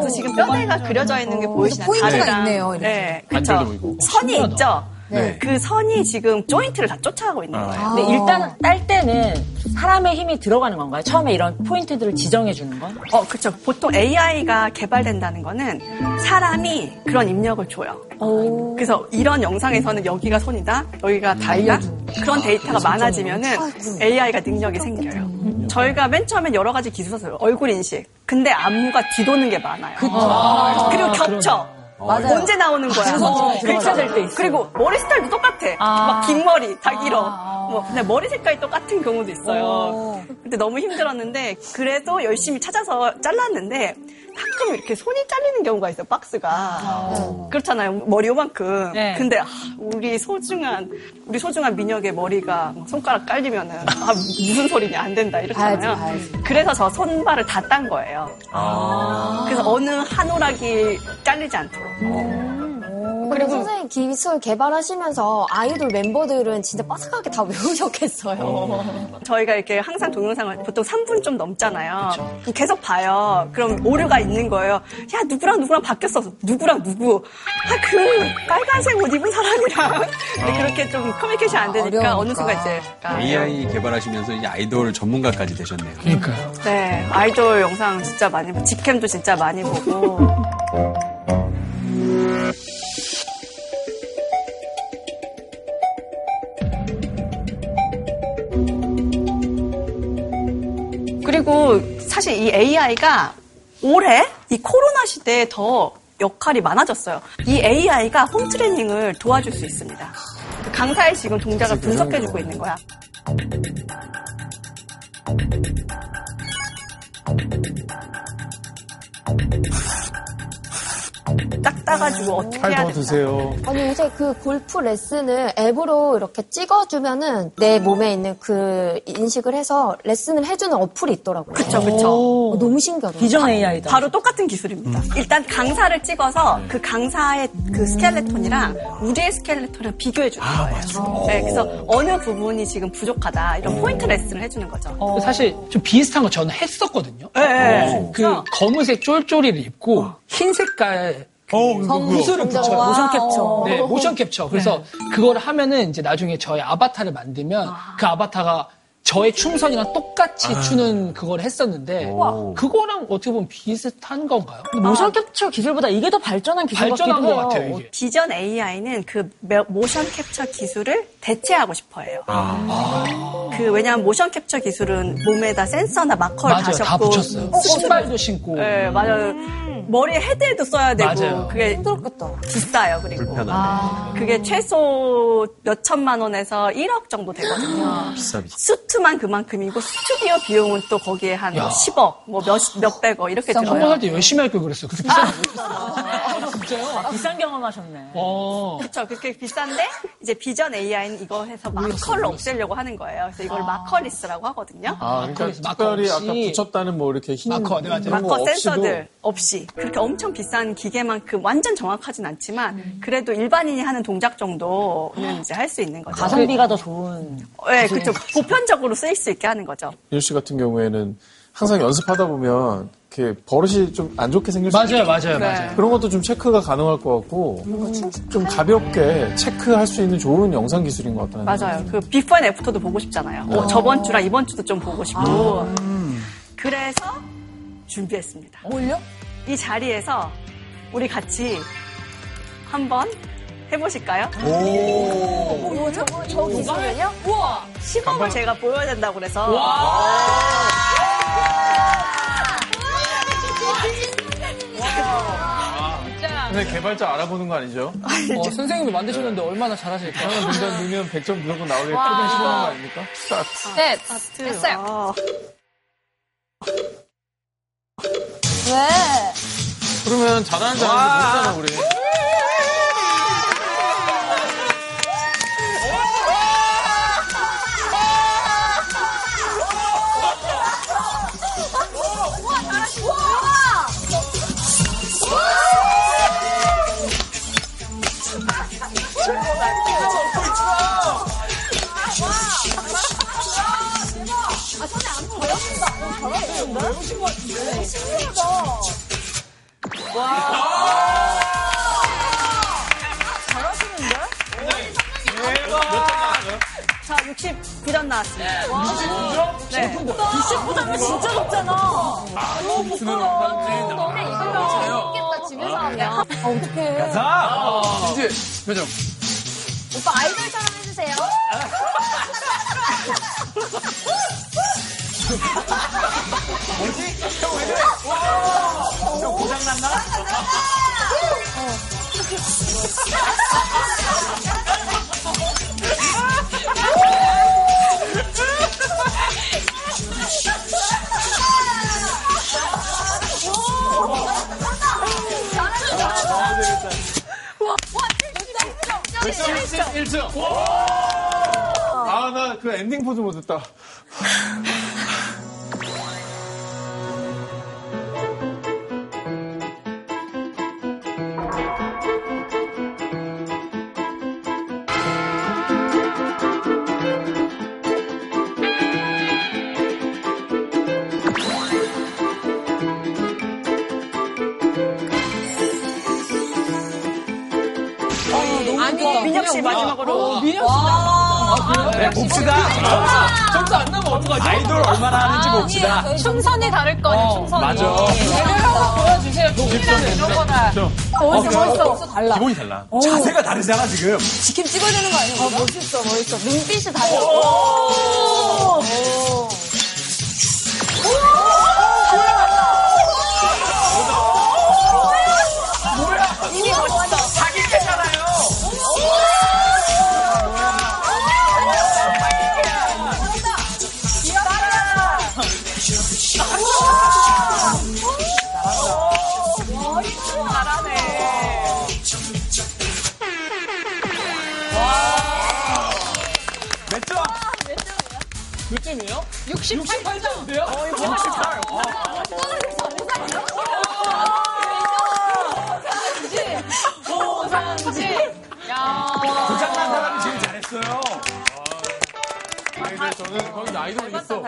그래서 지금 뼈대가 그려져 있는 게 보이시나요? 포인트가 다리랑. 있네요, 이렇게. 네, 그렇죠. 선이 신기하다. 있죠. 네. 그 선이 지금 조인트를 다 쫓아가고 있는 거예요. 근데 일단은 딸 때는 사람의 힘이 들어가는 건가요? 처음에 이런 포인트들을 지정해 주는 건? 어, 그렇죠. 보통 AI가 개발된다는 거는 사람이 그런 입력을 줘요. 그래서 이런 영상에서는 여기가 손이다, 여기가 다리다 그런 데이터가 많아지면은 AI가 능력이 생겨요. 저희가 맨 처음엔 여러 가지 기술 썼어요. 얼굴 인식. 근데 안무가 뒤도는 게 많아요. 아, 그리고 겹쳐. 맞아요. 언제 나오는 거야? 들어가야 그렇죠. 될때 있어요. 그리고 머리 스타일도 똑같아. 아. 막긴 머리, 다 길어. 뭐 근데 머리 색깔이 똑같은 경우도 있어요. 근데 너무 힘들었는데 그래도 열심히 찾아서 잘랐는데 가끔 이렇게 손이 잘리는 경우가 있어요. 박스가 그렇잖아요. 머리 요만큼. 네. 근데 아, 우리 소중한 우리 소중한 민혁의 머리가 손가락 깔리면은 아, 무슨 소리냐 안 된다 이렇잖아요. 봐야지, 봐야지. 그래서 저 손발을 다 딴 거예요. 그래서 어느 한 오락이 잘리지 않도록. 그리고 선생님 기술 개발하시면서 아이돌 멤버들은 진짜 빠삭하게 다 (laughs) 외우셨겠어요. 저희가 이렇게 항상 동영상을 보통 3분 좀 넘잖아요. 그럼 계속 봐요. 그럼 오류가 있는 거예요. 야, 누구랑 누구랑 바뀌었어. 누구랑 누구. 아, 그 빨간색 옷 입은 사람이랑. (laughs) 근데 그렇게 좀 커뮤니케이션 안 되니까 어느 순간 이제. 약간 AI 개발하시면서 이제 아이돌 전문가까지 되셨네요. 그러니까요. 네, 아이돌 영상 진짜 많이 보고, 직캠도 진짜 많이 보고. (laughs) 그리고 사실 이 AI가 올해 이 코로나 시대에 더 역할이 많아졌어요. 이 AI가 홈 트레이닝을 도와줄 수 있습니다. 그 강사의 지금 동작을 분석해주고 있는 거야. 딱 따가지고 어떻게 해야 된다. 드세요. 아니 요새 그 골프 레슨을 앱으로 이렇게 찍어주면은 내 몸에 있는 그 인식을 해서 레슨을 해주는 어플이 있더라고요. 그쵸, 그쵸. 어, 너무 신기하다. 비전 AI다. 바로 똑같은 기술입니다. 일단 강사를 찍어서 그 강사의 그 스켈레톤이랑 우리의 스켈레톤을 비교해 주는 거예요. 네, 그래서 어느 부분이 지금 부족하다 이런 포인트 레슨을 해주는 거죠. 사실 좀 비슷한 거 저는 했었거든요. 네, 네. 그 검은색 쫄쫄이를 입고 흰 색깔 구슬을 붙여요. 모션 캡처. 네, 모션 캡처. 그래서 그걸 하면은 이제 나중에 저의 아바타를 만들면 그 아바타가 저의 춤선이랑 똑같이 추는 그걸 했었는데 그거랑 어떻게 보면 비슷한 건가요? motion capture 기술보다 이게 더 발전한 기술 발전한 같기도 것. 같아요, 이게. vision AI는 그 며- motion capture 기술을 대체하고 싶어요. 그 왜냐하면 motion capture 기술은 몸에다 센서나 marker를 맞아요. 다 붙였어요. 신발도 신고. 네, 맞아요. 머리에 헤드에도 써야 되고 맞아요. 그게 힘들었겠다. 비싸요. 그리고 불편하네. 그게 최소 몇 천만 원에서 1억 정도 되거든요. 비싸, 비싸. suit만 그만큼이고 스튜디오 비용은 또 거기에 한 10억, 뭐 몇, 몇백억 이렇게 한번 들어요. 할때 열심히 할 걸 그랬어요. 그렇게 비싼 거 진짜요? 아, 비싼 경험하셨네. 어. 그렇죠. 그렇게 비싼데 이제 비전 AI는 이거 해서 마커를 없애려고 하는 거예요. 그래서 이걸 마커리스라고 하거든요. 아, 그러니까 마커 특별히 없이. 아까 붙였다는 뭐 이렇게 흰 마커, 네, 맞아요. 마커 없이도 센서들 없이 그렇게 엄청 비싼 기계만큼 완전 정확하진 않지만 그래도 일반인이 하는 동작 정도는 이제 할 수 있는 거죠. 가성비가 더 좋은. 네, 그렇죠. 보편적으로 쓰일 수 있게 하는 거죠. 윤씨 같은 경우에는 항상 연습하다 보면 이렇게 버릇이 좀 안 좋게 생길 수 맞아요, 있어요. 맞아요, 네. 맞아요. 그런 것도 좀 체크가 가능할 것 같고 좀 가볍게 체크할 수 있는 좋은 영상 기술인 것 같다는 맞아요. 그 비포 앤 애프터도 보고 싶잖아요. 어, 저번 주랑 이번 주도 좀 보고 싶고. 그래서 준비했습니다. 뭘요? 이 자리에서 우리 같이 한번 해보실까요? 어, 뭐 저거 저 기술은요? 우와. 시범을 제가 보여야 된다고 그래서. 근데 개발자 알아보는 거 아니죠? 어, 선생님도 만드셨는데 얼마나 잘하실까? 저는 넣으면 100점 무조건 나오게 시도한 거 아닙니까? 스타트. 셋. 됐어요. 어, 왜? 그러면 잘하는 잘하는 모르잖아 우리. 69점 나왔습니다. 와. 69점? 네. 69점은 진짜 높잖아. 아, 너무 부끄러워. 너네 이걸로 재밌겠다, 집에서 하면. 아, 어떡해. 가자! 이제, 표정. 오빠 아이돌 사랑해. 포즈 못했다. 충선이 다를 거예요, 충선이. 맞아. 제대로 한번 보여주세요. 조금이라도 이런 거다. 멋있어, 멋있어. 달라. 기본이 달라. 자세가 다르잖아, 지금. 지킴 찍어야 되는 거 아니야? 우리가? 멋있어, 멋있어. 눈빛이 달라.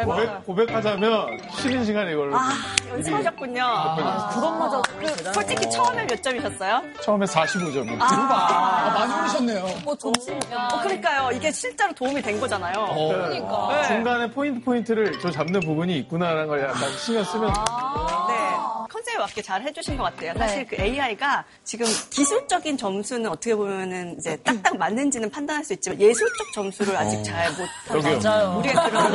고백. 고백하자면 쉬는 시간에 이걸로. 아, 연습하셨군요. 그것마저. 그, 솔직히 처음에 몇 점이셨어요? 처음에 45점이요. 아, 많이 올리셨네요. 뭐 점심. 어, 그러니까요. 이게 실제로 도움이 된 거잖아요. 그러니까. 네. 중간에 포인트 포인트를 저 잡는 부분이 있구나라는 걸 약간 신경 쓰면 네. 컨셉에 맞게 잘 해주신 것 같아요. 사실 그 AI가 지금 기술적인 점수는 어떻게 보면은 이제 딱딱 맞는지는 판단할 수 있지만 예술적 점수를 아직 잘 못하고 여기요. 우리가 그런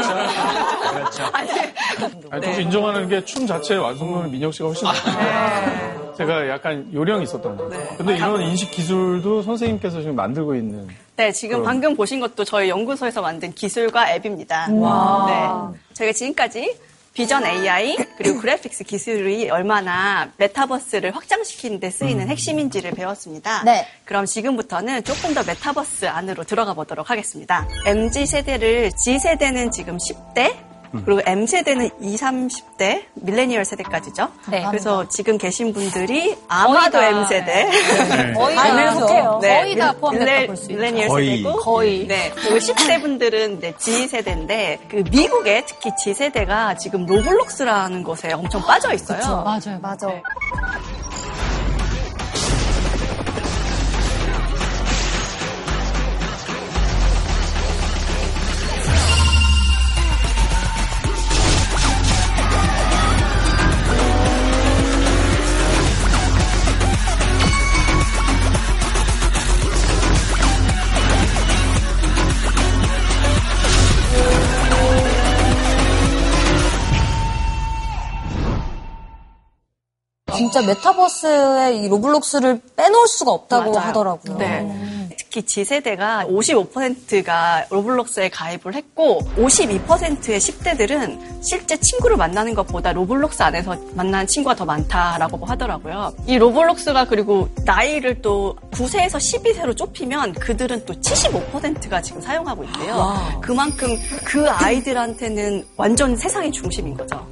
그렇죠. (laughs) 아니, 아니, 네. 저도 인정하는 게 춤 자체의 완성도는 민혁 씨가 훨씬 높아요. 제가 약간 요령이 있었던 거예요. 네. 근데 이런 인식 기술도 선생님께서 지금 만들고 있는 네, 지금 그럼. 방금 보신 것도 저희 연구소에서 만든 기술과 앱입니다. 네. 저희가 지금까지 vision AI 그리고 graphics 기술이 얼마나 메타버스를 확장시키는 데 쓰이는 핵심인지를 배웠습니다. 네. 그럼 지금부터는 조금 더 메타버스 안으로 들어가 보도록 하겠습니다. MZ 세대를 Z 세대는 지금 10대 그리고 M 세대는 20, 30대 밀레니얼 세대까지죠. 네. 그래서 지금 계신 분들이 아마도 다. M 세대. 거의 아, 다, 네, 속해요. 거의 다 밀- 포함됐다 밀레- 볼수 있죠. 밀레니얼 거의. 세대고 거의. 네. 그리고 10대 분들은 네, G 세대인데 그 미국에 특히 G 세대가 지금 로블록스라는 것에 엄청 빠져 있어요. 맞아요. 맞아. 진짜 메타버스에 이 로블록스를 빼놓을 수가 없다고 맞아요. 하더라고요. 네. 특히 Z세대가 55%가 로블록스에 가입을 했고 52%의 10대들은 실제 친구를 만나는 것보다 로블록스 안에서 만나는 친구가 더 많다라고 하더라고요. 이 로블록스가 그리고 나이를 또 9세에서 12세로 좁히면 그들은 또 75%가 지금 사용하고 있대요. 그만큼 그 아이들한테는 완전 세상의 중심인 거죠.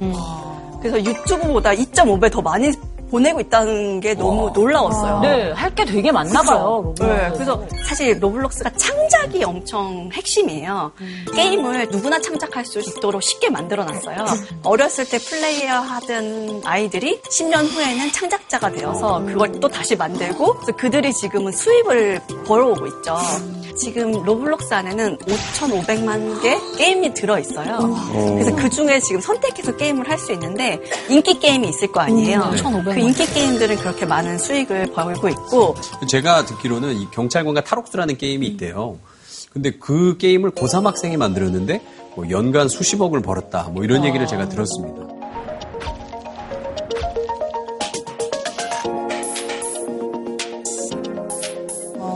그래서 유튜브보다 2.5배 더 많이 보내고 있다는 게 너무 놀라웠어요. 네, 할 게 되게 많나 봐요. 네, 그래서 사실 로블록스가 창작이 엄청 핵심이에요. 게임을 누구나 창작할 수 있도록 쉽게 만들어놨어요. 어렸을 때 플레이어 하던 아이들이 10년 후에는 창작자가 되어서 그걸 또 다시 만들고 그래서 그들이 지금은 수입을 벌어오고 있죠. 지금 로블록스 안에는 5,500만 개 게임이 들어있어요. 오. 그래서 그 중에 지금 선택해서 게임을 할 수 있는데 인기 게임이 있을 거 아니에요. 음, 1,500만 그 인기 게임들은 그렇게 많은 수익을 벌고 있고 제가 듣기로는 이 경찰관과 탈옥수라는 게임이 있대요. 근데 그 게임을 고3 학생이 만들었는데 뭐 연간 수십억을 벌었다. 뭐 이런 얘기를 제가 들었습니다.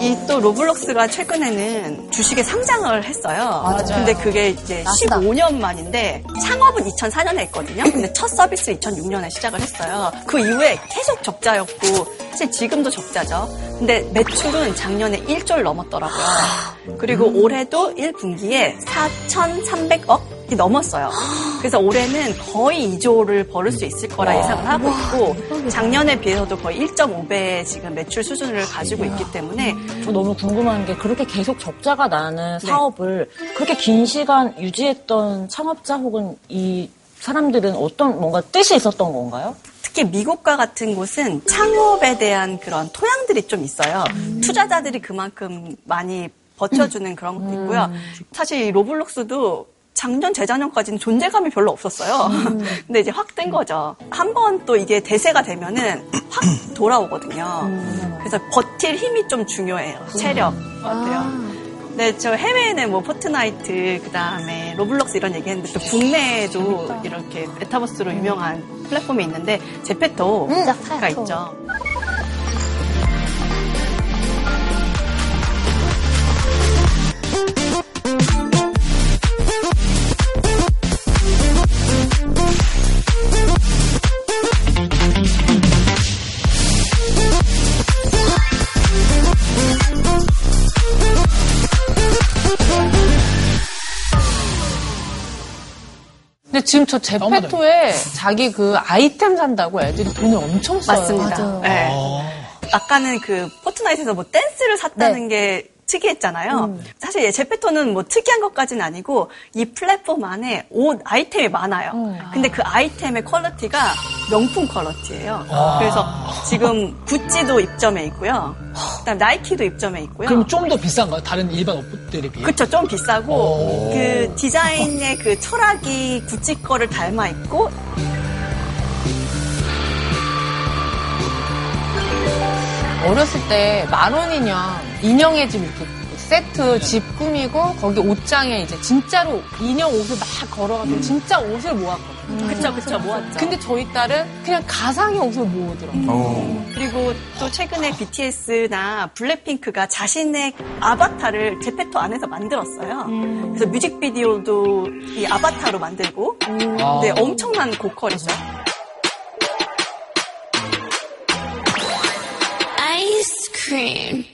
이 또 로블록스가 최근에는 주식에 상장을 했어요. 맞아요. 근데 그게 이제 나스닥. 15년 만인데 창업은 2004년에 했거든요. 근데 첫 서비스 2006년에 시작을 했어요. 그 이후에 계속 적자였고 사실 지금도 적자죠. 근데 매출은 작년에 1조를 넘었더라고요. 그리고 올해도 1분기에 4,300억 이 넘었어요. 그래서 올해는 거의 2조를 벌을 수 있을 거라 와. 예상을 하고 와, 있고 작년에 비해서도 거의 1.5배의 지금 매출 수준을 가지고 있기 때문에 저 너무 궁금한 게 그렇게 계속 적자가 나는 네. 사업을 그렇게 긴 시간 유지했던 창업자 혹은 이 사람들은 어떤 뭔가 뜻이 있었던 건가요? 특히 미국과 같은 곳은 창업에 대한 그런 토양들이 좀 있어요. 투자자들이 그만큼 많이 버텨주는 그런 것도 있고요. 사실 이 로블록스도 작년, 재작년까지는 존재감이 별로 없었어요. (laughs) 근데 이제 확뜬 거죠. 한 번 또 이게 대세가 되면은 확 돌아오거든요. 그래서 버틸 힘이 좀 중요해요. 체력 같아요. 네, 저 해외에는 뭐 포트나이트, 그 다음에 로블록스 이런 얘기 했는데 또 국내에도 이렇게 메타버스로 유명한 플랫폼이 있는데 제페토가 있죠. 지금 저 제페토에 자기 그 아이템 산다고 애들이 돈을 엄청 써요. 맞습니다. 네. 아까는 그 포트나이트에서 뭐 댄스를 샀다는 게 특이했잖아요. 사실 예, 제페토는 뭐 특이한 것까지는 아니고 이 플랫폼 안에 옷 아이템이 많아요. 근데 그 아이템의 quality가 명품 quality예요. 아. 그래서 지금 구찌도 입점해 있고요. 그다음 나이키도 입점해 있고요. 그럼 좀 더 비싼가요? 다른 일반 옷들에 비해? 그쵸, 좀 비싸고, 오. 그 디자인의 그 철학이 구찌 거를 닮아 있고, 어렸을 때 만 원이면 인형의 집 이렇게 세트 집 꾸미고 거기 옷장에 이제 진짜로 인형 옷을 막 걸어가지고 진짜 옷을 모았거든요. 그쵸, 그쵸, 모았죠. 근데 저희 딸은 그냥 가상의 옷을 모으더라고요. 그리고 또 최근에 BTS나 블랙핑크가 자신의 아바타를 제페토 안에서 만들었어요. 그래서 뮤직비디오도 이 아바타로 만들고, 아. 네, 엄청난 고퀄이죠. 아이스크림.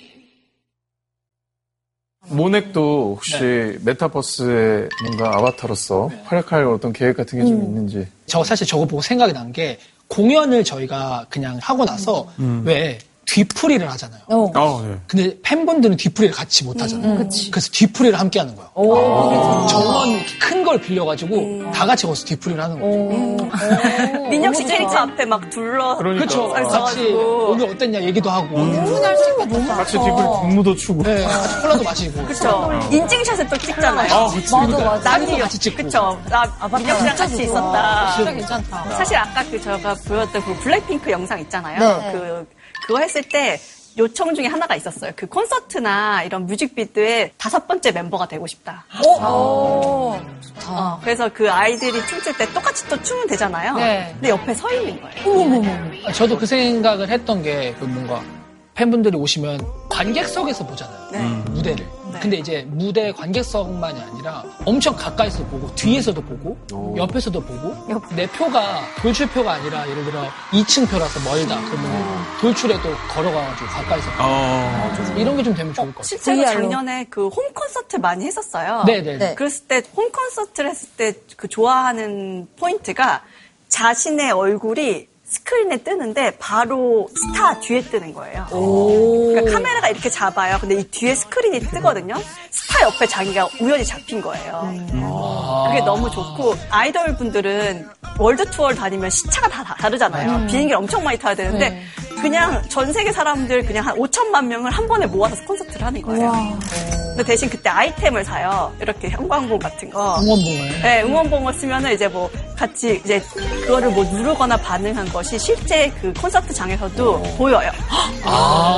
모넥도 혹시 메타버스의 뭔가 아바타로서 활약할 어떤 계획 같은 게좀 있는지. 저 사실 저거 보고 생각이 난 게 공연을 저희가 그냥 하고 나서 음. 왜 뒤풀이를 하잖아요. 아, 네. 근데 팬분들은 뒤풀이를 같이 못 하잖아요. 음, 그래서 뒤풀이를 함께 하는 거예요. 오. 정원 큰 걸 빌려가지고 다 같이 거기서 뒤풀이를 하는 거죠. (laughs) 민혁 씨 캐릭터 앞에 막 둘러. 그렇죠. 같이 써가지고. 오늘 어땠냐 얘기도 하고. 훈훈할 수 있겠다. 같이 뒤풀이 국무도 추고. 네, 같이 콜라도 마시고. 그쵸. 인증샷을 또 찍잖아요. 아, 그치. 맞아, 맞아. 사진도 같이 찍고. 그쵸. 나 민혁 씨랑 같이 있었다. 진짜 괜찮다. 사실 아까 그 제가 보였던 그 블랙핑크 영상 있잖아요. 네. 그 그거 했을 때 요청 중에 하나가 있었어요. 그 콘서트나 이런 뮤직비디오에 다섯 번째 멤버가 되고 싶다. 오, 어, 그래서 그 아이들이 춤출 때 똑같이 또 추면 되잖아요. 네. 근데 옆에 서 있는 거예요. 아, 저도 그 생각을 했던 게 그 뭔가 팬분들이 오시면 관객석에서 보잖아요. 네. 무대를. 근데 이제 무대 관객석만이 아니라 엄청 가까이서 보고 뒤에서도 보고 옆에서도 보고. 내 표가 돌출표가 아니라 예를 들어 2층 표라서 멀다. 그러면 돌출에도 걸어가가지고 가까이서 보고. 이런 게 좀 되면 좋을 것 같아요. 실제로 작년에 그 홈 콘서트 많이 했었어요. 네네. 네. 그랬을 때 홈 콘서트를 했을 때 그 좋아하는 포인트가 자신의 얼굴이 스크린에 뜨는데 바로 스타 뒤에 뜨는 거예요. 그러니까 카메라가 이렇게 잡아요. 근데 이 뒤에 스크린이 뜨거든요. 스타 옆에 자기가 우연히 잡힌 거예요. 그게 너무 좋고 아이돌 분들은 월드 투어를 다니면 시차가 다 다- 다르잖아요. 음. 비행기를 엄청 많이 타야 되는데 그냥 전 세계 사람들 그냥 한 5천만 명을 한 번에 모아서 콘서트를 하는 거예요. 근데 대신 그때 아이템을 사요. 이렇게 형광봉 같은 거. 응원봉을. 네, 응원봉을 쓰면은 이제 뭐 같이 이제 그거를 뭐 누르거나 반응한 것이 실제 그 콘서트장에서도 보여요.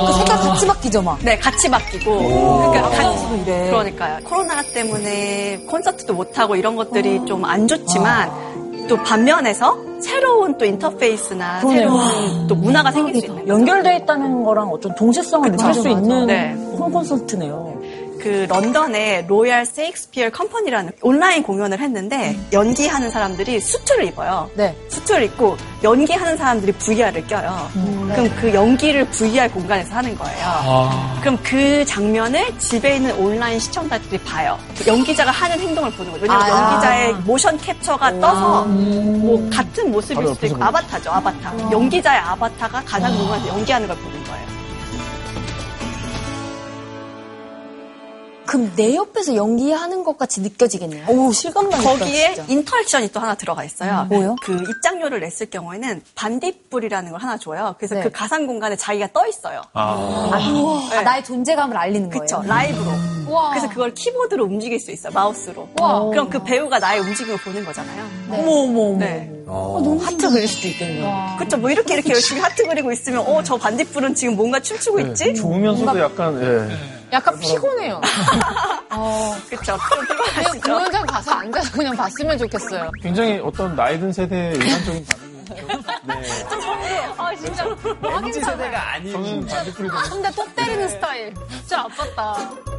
그 색깔 같이 바뀌죠, 막. 네, 같이 바뀌고. 오. 그러니까 같이 아, 이래. 그러니까요. 코로나 때문에 콘서트도 못 하고 이런 것들이 좀 안 좋지만 또 반면에서 새로운 또 인터페이스나 그러네요. 새로운 또 문화가 생길 수 있는 연결돼 있다는 거랑 어떤 동시성을 그쵸. 느낄 수. 있는 네. 홈 콘서트네요. 그 런던의 Royal Shakespeare Company라는 온라인 공연을 했는데 연기하는 사람들이 수트를 입어요. 수트를 입고 연기하는 사람들이 VR을 껴요. 그럼 그 연기를 VR 공간에서 하는 거예요. 아. 그럼 그 장면을 집에 있는 온라인 시청자들이 봐요. 그 연기자가 하는 행동을 보는 거죠. 왜냐면 아. 연기자의 모션 캡처가 떠서 뭐 같은 모습일 수도 있고 아바타죠, 아바타. 연기자의 아바타가 가상 공간에서 연기하는 걸 보는 거예요. 그럼 내 옆에서 연기하는 것 같이 느껴지겠네요. 오, 실감나겠다. 거기에 진짜. interaction이 또 하나 들어가 있어요. 음, 뭐요? 그 입장료를 냈을 경우에는 반딧불이라는 걸 하나 줘요. 그래서 네. 그 가상 공간에 자기가 떠 있어요. 아, 아, 나의 존재감을 알리는 거예요. 그쵸, 라이브로. 그래서 그걸 키보드로 움직일 수 있어요, 마우스로. 그럼 그 배우가 나의 움직임을 보는 거잖아요. 어머, 어머, 어머. 네. 너무 하트 그릴 수도 있겠네요. 그쵸, 뭐 이렇게 이렇게 열심히 하트 그리고 있으면, 어, 저 반딧불은 지금 뭔가 춤추고 있지? 네, 좋으면서도 약간 예. 약간 피곤해요. (laughs) 어, 그쵸. 그냥 공연장 가서 앉아서 그냥 봤으면 좋겠어요. 굉장히 어떤 나이 든 세대의 일반적인 (laughs) 아, 진짜. MZ 세대가 아닌 저는 반딧불이 좀 근데 또 때리는 스타일. 진짜 아팠다.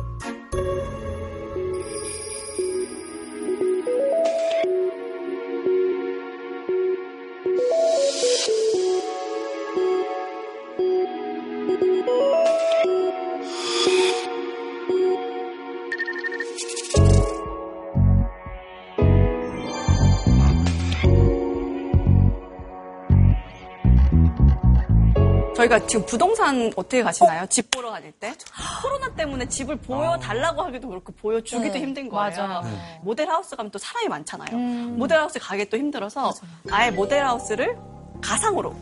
저희가 지금 부동산 어떻게 가시나요? 집 보러 다닐 때? 코로나 때문에 집을 보여달라고 하기도 그렇고 보여주기도 네, 힘든 거예요. 맞아요. 모델하우스 가면 또 사람이 많잖아요. 음. 모델하우스 가기 또 힘들어서 아예 모델하우스를 가상으로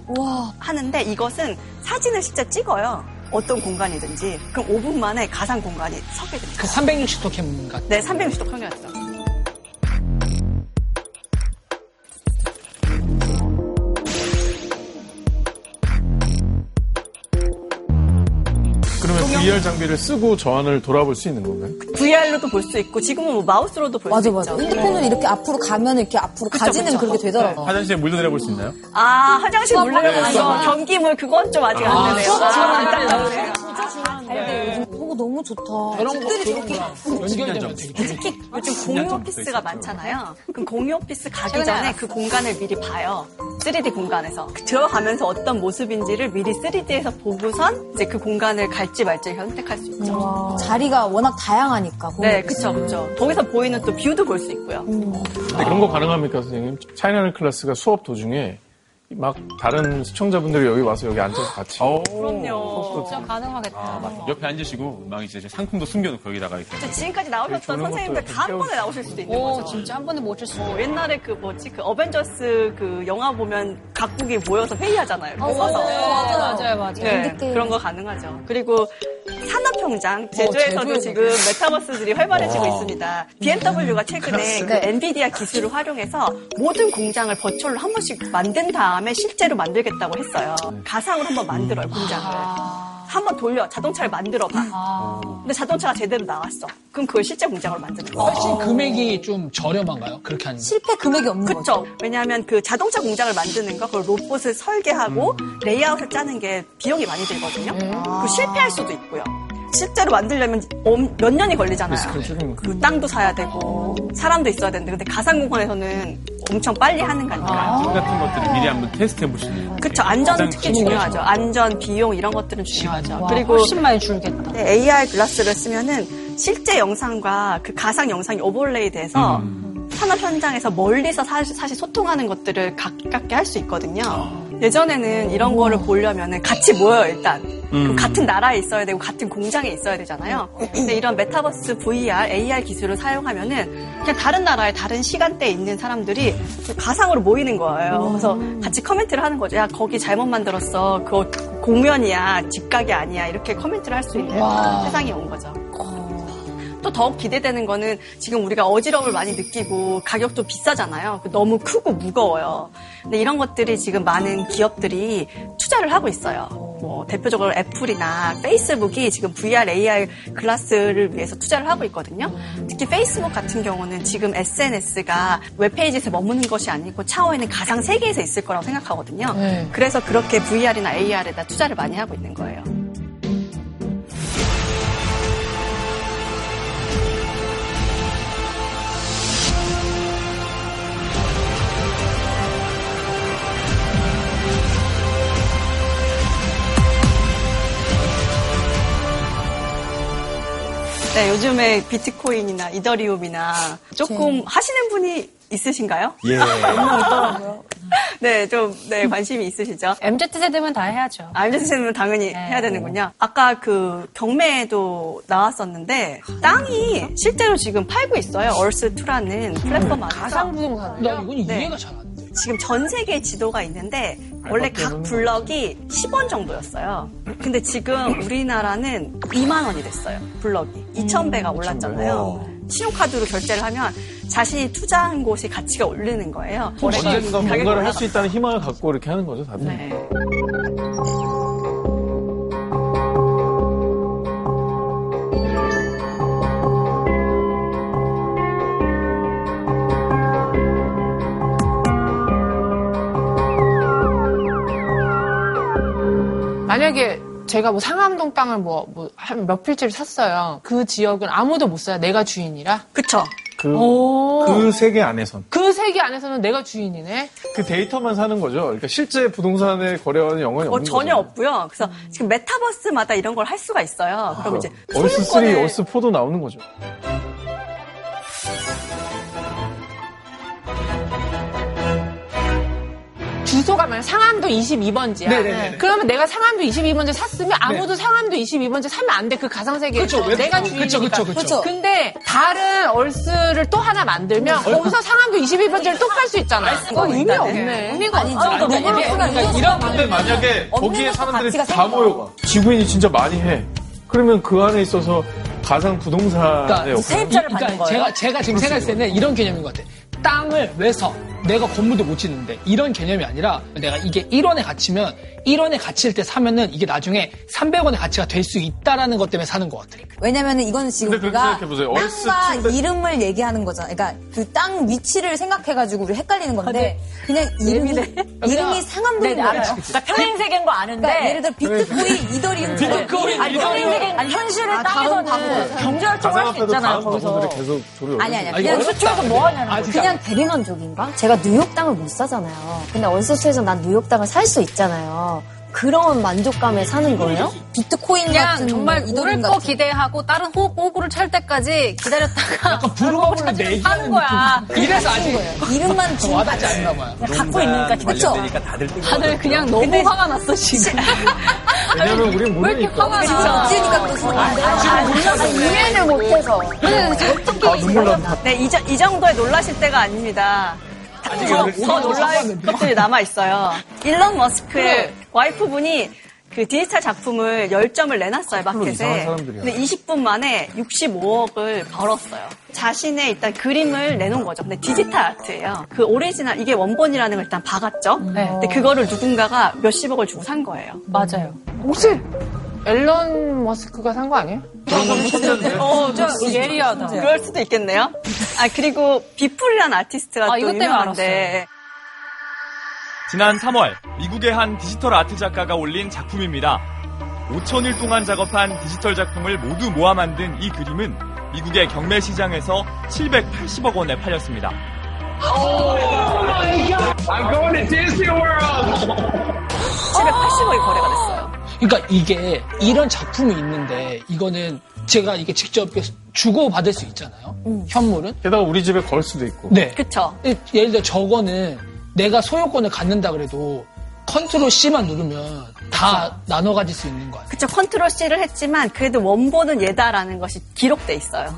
하는데 이것은 사진을 실제 찍어요. 어떤 공간이든지. 그럼 5분 만에 가상 공간이 서게 됩니다. 그 360도 캠 같은. 네, 360도 평면이죠. VR 장비를 쓰고 저 안을 돌아볼 수 있는 건가요? VR로도 볼 수 있고 지금은 뭐 마우스로도 볼 수 맞아, 있죠. 맞아. 핸드폰을 이렇게 앞으로 가면 이렇게 앞으로 그쵸, 가지는 그쵸. 그렇게 되더라고. 화장실에 물 내려볼 수 있나요? 아, 화장실 물 내려보는 거. 아, 변기물 그건 좀 아직 안 되네요. 그거 아, 좋아하는데. 안타깝네요. 요즘 그거 너무 좋다. 거, 집들이 저렇게 거 연결되면 특히 요즘 공유 오피스가 많잖아요. 그럼 공유 오피스 가기 전에. 그 공간을 미리 봐요. 3D 공간에서. 들어가면서 어떤 모습인지를 미리 3D에서 보고선 이제 그 공간을 갈지 말지 선택할 수 있죠. 자리가 워낙 다양하니까. 네, 그쵸, 그쵸. 거기서 보이는 또 view도 볼 수 있고요. 근데 그런 거 가능합니까, 선생님? 차이나는 클래스가 수업 도중에 막 다른 시청자분들이 여기 와서 여기 앉아서 같이. 그럼요. 진짜 가능하겠다. 아, 옆에 앉으시고 막 이제 상품도 숨겨놓고 여기다가 이렇게. 진짜 지금까지 나오셨던 선생님들 다 한. 번에 나오실 수도 있는 오, 거죠. 진짜 한 번에 못 칠수 있어. 어, 옛날에 그 뭐지 그 어벤져스 그 영화 보면 각국이 모여서 회의하잖아요. 이렇게 서서. 맞아요, 맞아요, 맞아요. 네, 그런 거 가능하죠. 그리고 산업현장 제주에서도 제주에서. 지금 메타버스들이 활발해지고 있습니다. BMW가 최근에 그 네. 엔비디아 기술을 활용해서 모든 공장을 버추얼로 한 번씩 만든 다 음에 실제로 만들겠다고 했어요. 가상으로 한번 만들어요 공장을. 한번 돌려 자동차를 만들어 봐. 근데 자동차가 제대로 나왔어. 그럼 그걸 실제 공장으로 만드는 거예요. 훨씬 금액이 좀 저렴한가요? 그렇게 하는 게? 실패 금액이 없는 거죠. 그쵸. 왜냐하면 그 자동차 공장을 만드는 거, 그걸 로봇을 설계하고 레이아웃을 짜는 게 비용이 많이 들거든요. 그 실패할 수도 있고요. 실제로 만들려면 엄- 몇 년이 걸리잖아요. 그 땅도 사야 되고 사람도 있어야 되는데 근데 가상 공간에서는 엄청 빨리 하는 거니까. film 같은 것들을 미리 한번 테스트 해보시는. 그쵸. 안전 특히 중요하죠. 안전, 비용 이런 것들은 중요하죠. 와, 그리고 훨씬 많이 줄겠다. 네, AR 글라스를 쓰면은 실제 영상과 그 가상 영상이 오버레이 돼서 산업 현장에서 멀리서 사실, 사실 소통하는 것들을 가깝게 할 수 있거든요. 예전에는 이런 거를 보려면은 같이 모여요, 일단. 그럼 음. 같은 나라에 있어야 되고, 같은 공장에 있어야 되잖아요. 근데 이런 메타버스 VR, AR 기술을 사용하면은 그냥 다른 나라에 다른 시간대에 있는 사람들이 가상으로 모이는 거예요. 그래서 같이 커멘트를 하는 거죠. 야, 거기 잘못 만들었어. 그거 곡면이야. 직각이 아니야. 이렇게 커멘트를 할 수 있는 와. 세상이 온 거죠. 또 더욱 기대되는 거는 지금 우리가 어지러움을 많이 느끼고 가격도 비싸잖아요. 너무 크고 무거워요. 근데 이런 것들이 지금 많은 기업들이 투자를 하고 있어요. 뭐 대표적으로 애플이나 페이스북이 지금 VR, AR 글라스를 위해서 투자를 하고 있거든요. 특히 페이스북 같은 경우는 지금 SNS가 웹페이지에서 머무는 것이 아니고 차후에는 가상 세계에서 있을 거라고 생각하거든요. 네. 그래서 그렇게 VR이나 AR에다 투자를 많이 하고 있는 거예요. 네, 요즘에 비트코인이나 이더리움이나 조금 하시는 분이 있으신가요? 예. (laughs) 네, 좀, 네, 관심이 있으시죠? MZ세대면 다 해야죠. 아, MZ세대는 당연히 해야 되는군요. 아까 그 경매에도 나왔었는데, 땅이 실제로 지금 팔고 있어요. 얼스2라는 플랫폼 안에서. 가상부동산. 나 이건 네. 이해가 잘 안 돼. 지금 전 세계 지도가 있는데 원래 각 블럭이 10원 정도였어요. 근데 지금 우리나라는 2만 원이 됐어요. 블럭이. 2,000배가 올랐잖아요. 신용카드로 결제를 하면 자신이 투자한 곳이 가치가 오르는 거예요. 언젠가 뭔가를 할. 수 있다는 희망을 갖고 이렇게 하는 거죠, 다들. 네. 만약에 제가 뭐 상암동 땅을 뭐, 뭐, 한 몇 필지를 샀어요. 그 지역은 아무도 못 사요. 내가 주인이라. 그쵸. 그, 오. 그 세계 안에선. 그 세계 안에서는 내가 주인이네. 그 데이터만 사는 거죠. 그러니까 실제 부동산의 거래와는 영원히 어, 없는 전혀 거죠. 없고요. 그래서 지금 메타버스마다 이런 걸 할 수가 있어요. 그럼 이제 얼스 3, 소유권을 얼스 4도 나오는 거죠. 주소가 만약 상암도 22번지야. 네네네. 그러면 내가 상암도 22번지 샀으면 아무도 상암도 22번지 사면 안 돼. 그 가상 세계에서. 그쵸, 웹- 내가 그쵸, 주인이니까. 그쵸, 그쵸, 그쵸. 근데 다른 얼스를 또 하나 만들면 거기서 상암도 22번지를 또 팔 수 있잖아. 그거 의미 없네. 의미가 아니죠. 없어. 그러니까 그러니까 그러니까 이런 근데 만약에 거기에 사람들이 다. 모여가. 지구인이 진짜 많이 해. 그러면 그 안에 있어서 가상 부동산의 그러니까. 세입자를 이- 받는 그러니까 거예요? 제가, 제가 지금 생각했을 때는 이런 개념인 것 같아. 땅을 왜 서? 내가 건물도 못 짓는데 이런 개념이 아니라 내가 이게 1원의 가치면 1원의 가치일 때 사면은 이게 나중에 300원의 가치가 될 수 있다라는 것 때문에 사는 것 같아. 왜냐면 이거는 지금 우리가 땅과 침대- 이름을 얘기하는 거잖아. 그러니까 그 땅 위치를 생각해가지고 우리 헷갈리는 건데 그냥 이름이 이름이 상암동인 네, 거예요. 알아요. 그러니까 평행 세계인 거 아는데. 그러니까 예를 들어 비트코인, 이더리움 비트코인, 아니, 평행 세계, 아니, 현실의 땅에서는 경제 활동을 할수 있잖아요, 거기서. 아니 아니야. 아니, 그냥. 수출해서 뭐 하냐는 아, 거지. 진짜. 그냥 대리만족인가? 제가 뉴욕 땅을 못 사잖아요. 근데 얼스투에서 난 뉴욕 땅을 살 수 있잖아요. 그런 만족감에 사는 거예요? 비트코인 그냥 같은 정말 뭐 오를 이더리움 거 기대하고 다른 호, 호구를 찰 때까지 기다렸다가 약간 부르먹으로 내기하는 (laughs) 하는 거야. 이래서 아직 이름만 주는 와닿지 않나 봐요. 갖고 있으니까 그쵸? 관련되니까 다들 뜬 다들 그냥 너무 화가 났어 지금. (laughs) 왜냐면 이렇게 모르니까. 화가 지금 나? 없으니까 또 서로 아, 이해를 못해서. 아, 눈물 난다. 네, 이, 저- 이 정도에 놀라실 때가 아닙니다. 더, 더 놀랄 것들이 남아 있어요. 일론 머스크의 와이프분이 그 디지털 작품을 10점을 내놨어요, 마켓에. 근데 20분 만에 65억을 벌었어요. 자신의 일단 그림을 내놓은 거죠. 근데 디지털 아트예요. 그 오리지널, 이게 원본이라는 걸 일단 박았죠. 네. 근데 그거를 누군가가 몇십억을 주고 산 거예요. 맞아요. 혹시 앨런 머스크가 산 거 아니에요? 어, 저, 예리하다. 그럴 수도 있겠네요. 아, 그리고 비풀이라는 아티스트가 아, 또 이것 때문에 유명한데. 지난 3월 미국의 한 디지털 아트 작가가 올린 작품입니다. 5천일 동안 작업한 디지털 작품을 모두 모아 만든 이 그림은 미국의 경매 시장에서 780억 원에 팔렸습니다. 780억이 거래가 됐어요. 그러니까 이게 이런 작품이 있는데 이거는 제가 이게 직접 주고 받을 수 있잖아요. 현물은. 게다가 우리 집에 걸 수도 있고. 네. 그쵸. 예를 들어 저거는 내가 소유권을 갖는다 그래도 컨트롤 C만 누르면 다 나눠 가질 수 있는 거야. 그쵸, 컨트롤 C를 했지만 그래도 원본은 얘다라는 것이 기록돼 있어요.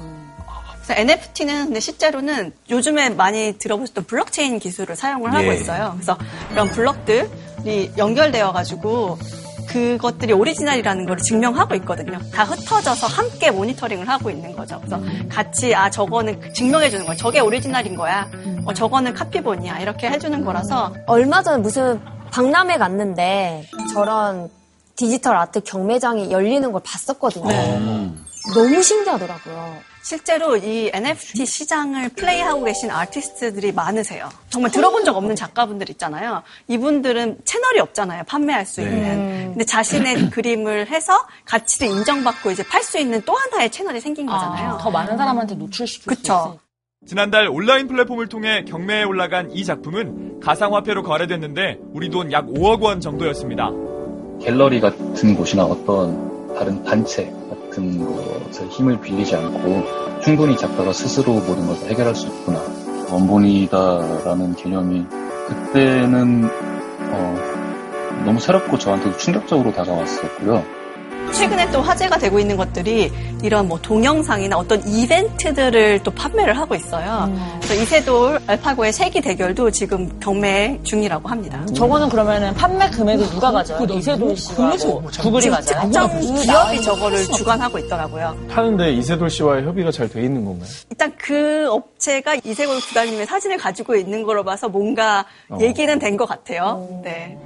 그래서 NFT는 근데 실제로는 요즘에 많이 들어보셨던 블록체인 기술을 사용을 하고 예. 있어요. 그래서 그런 블록들이 연결되어 가지고 그것들이 오리지널이라는 걸 증명하고 있거든요. 다 흩어져서 함께 모니터링을 하고 있는 거죠. 그래서 같이 아 저거는 증명해 주는 거야. 저게 오리지널인 거야. 어, 저거는 카피본이야. 이렇게 해주는 거라서 얼마 전에 무슨 박람회 갔는데 저런 디지털 아트 경매장이 열리는 걸 봤었거든요. 너무 신기하더라고요. 실제로 이 NFT 시장을 플레이하고 계신 아티스트들이 많으세요. 정말 들어본 적 없는 작가분들 있잖아요. 이분들은 채널이 없잖아요. 판매할 수 네. 있는. 근데 자신의 (clears throat) 그림을 해서 가치를 인정받고 이제 팔 수 있는 또 하나의 채널이 생긴 거잖아요. 더 많은 사람한테 노출시킬 수 그쵸. 지난달 온라인 플랫폼을 통해 경매에 올라간 이 작품은 가상화폐로 거래됐는데 우리 돈 약 5억 원 정도였습니다. 갤러리 같은 곳이나 어떤 다른 단체 같은 것에 힘을 빌리지 않고 충분히 작가가 스스로 모든 것을 해결할 수 있구나. 원본이다라는 개념이 그때는 어, 너무 새롭고 저한테도 충격적으로 다가왔었고요. 최근에 또 화제가 되고 있는 것들이 이런 뭐 동영상이나 어떤 이벤트들을 또 판매를 하고 있어요. 그래서 이세돌 알파고의 세기 대결도 지금 경매 중이라고 합니다. 저거는 그러면은 판매 금액을 누가 가져요? 이세돌 씨가 뭐 구글이 가져요? 특정 기업이 저거를 주관하고 있더라고요. 하는데 이세돌 씨와의 협의가 잘 돼 있는 건가요? 일단 그 업체가 이세돌 구단님의 사진을 가지고 있는 거로 봐서 뭔가 얘기는 된 것 같아요. 네.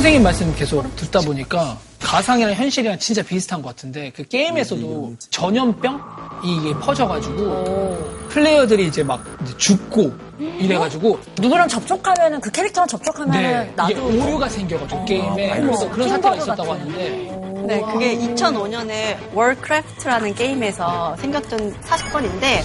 선생님 말씀 계속 듣다 보니까 가상이랑 현실이랑 진짜 비슷한 것 같은데 그 게임에서도 전염병? 이게 퍼져가지고 플레이어들이 이제 막 이제 죽고 이래가지고 누구랑 접촉하면은 그 캐릭터랑 접촉하면은 네, 나도 이게 오류가 생겨가지고 게임에 어머, 그래서 그런 사태가 있었다고. 하는데. 네, 그게 2005년에 워크래프트라는 게임에서 생겼던 사건인데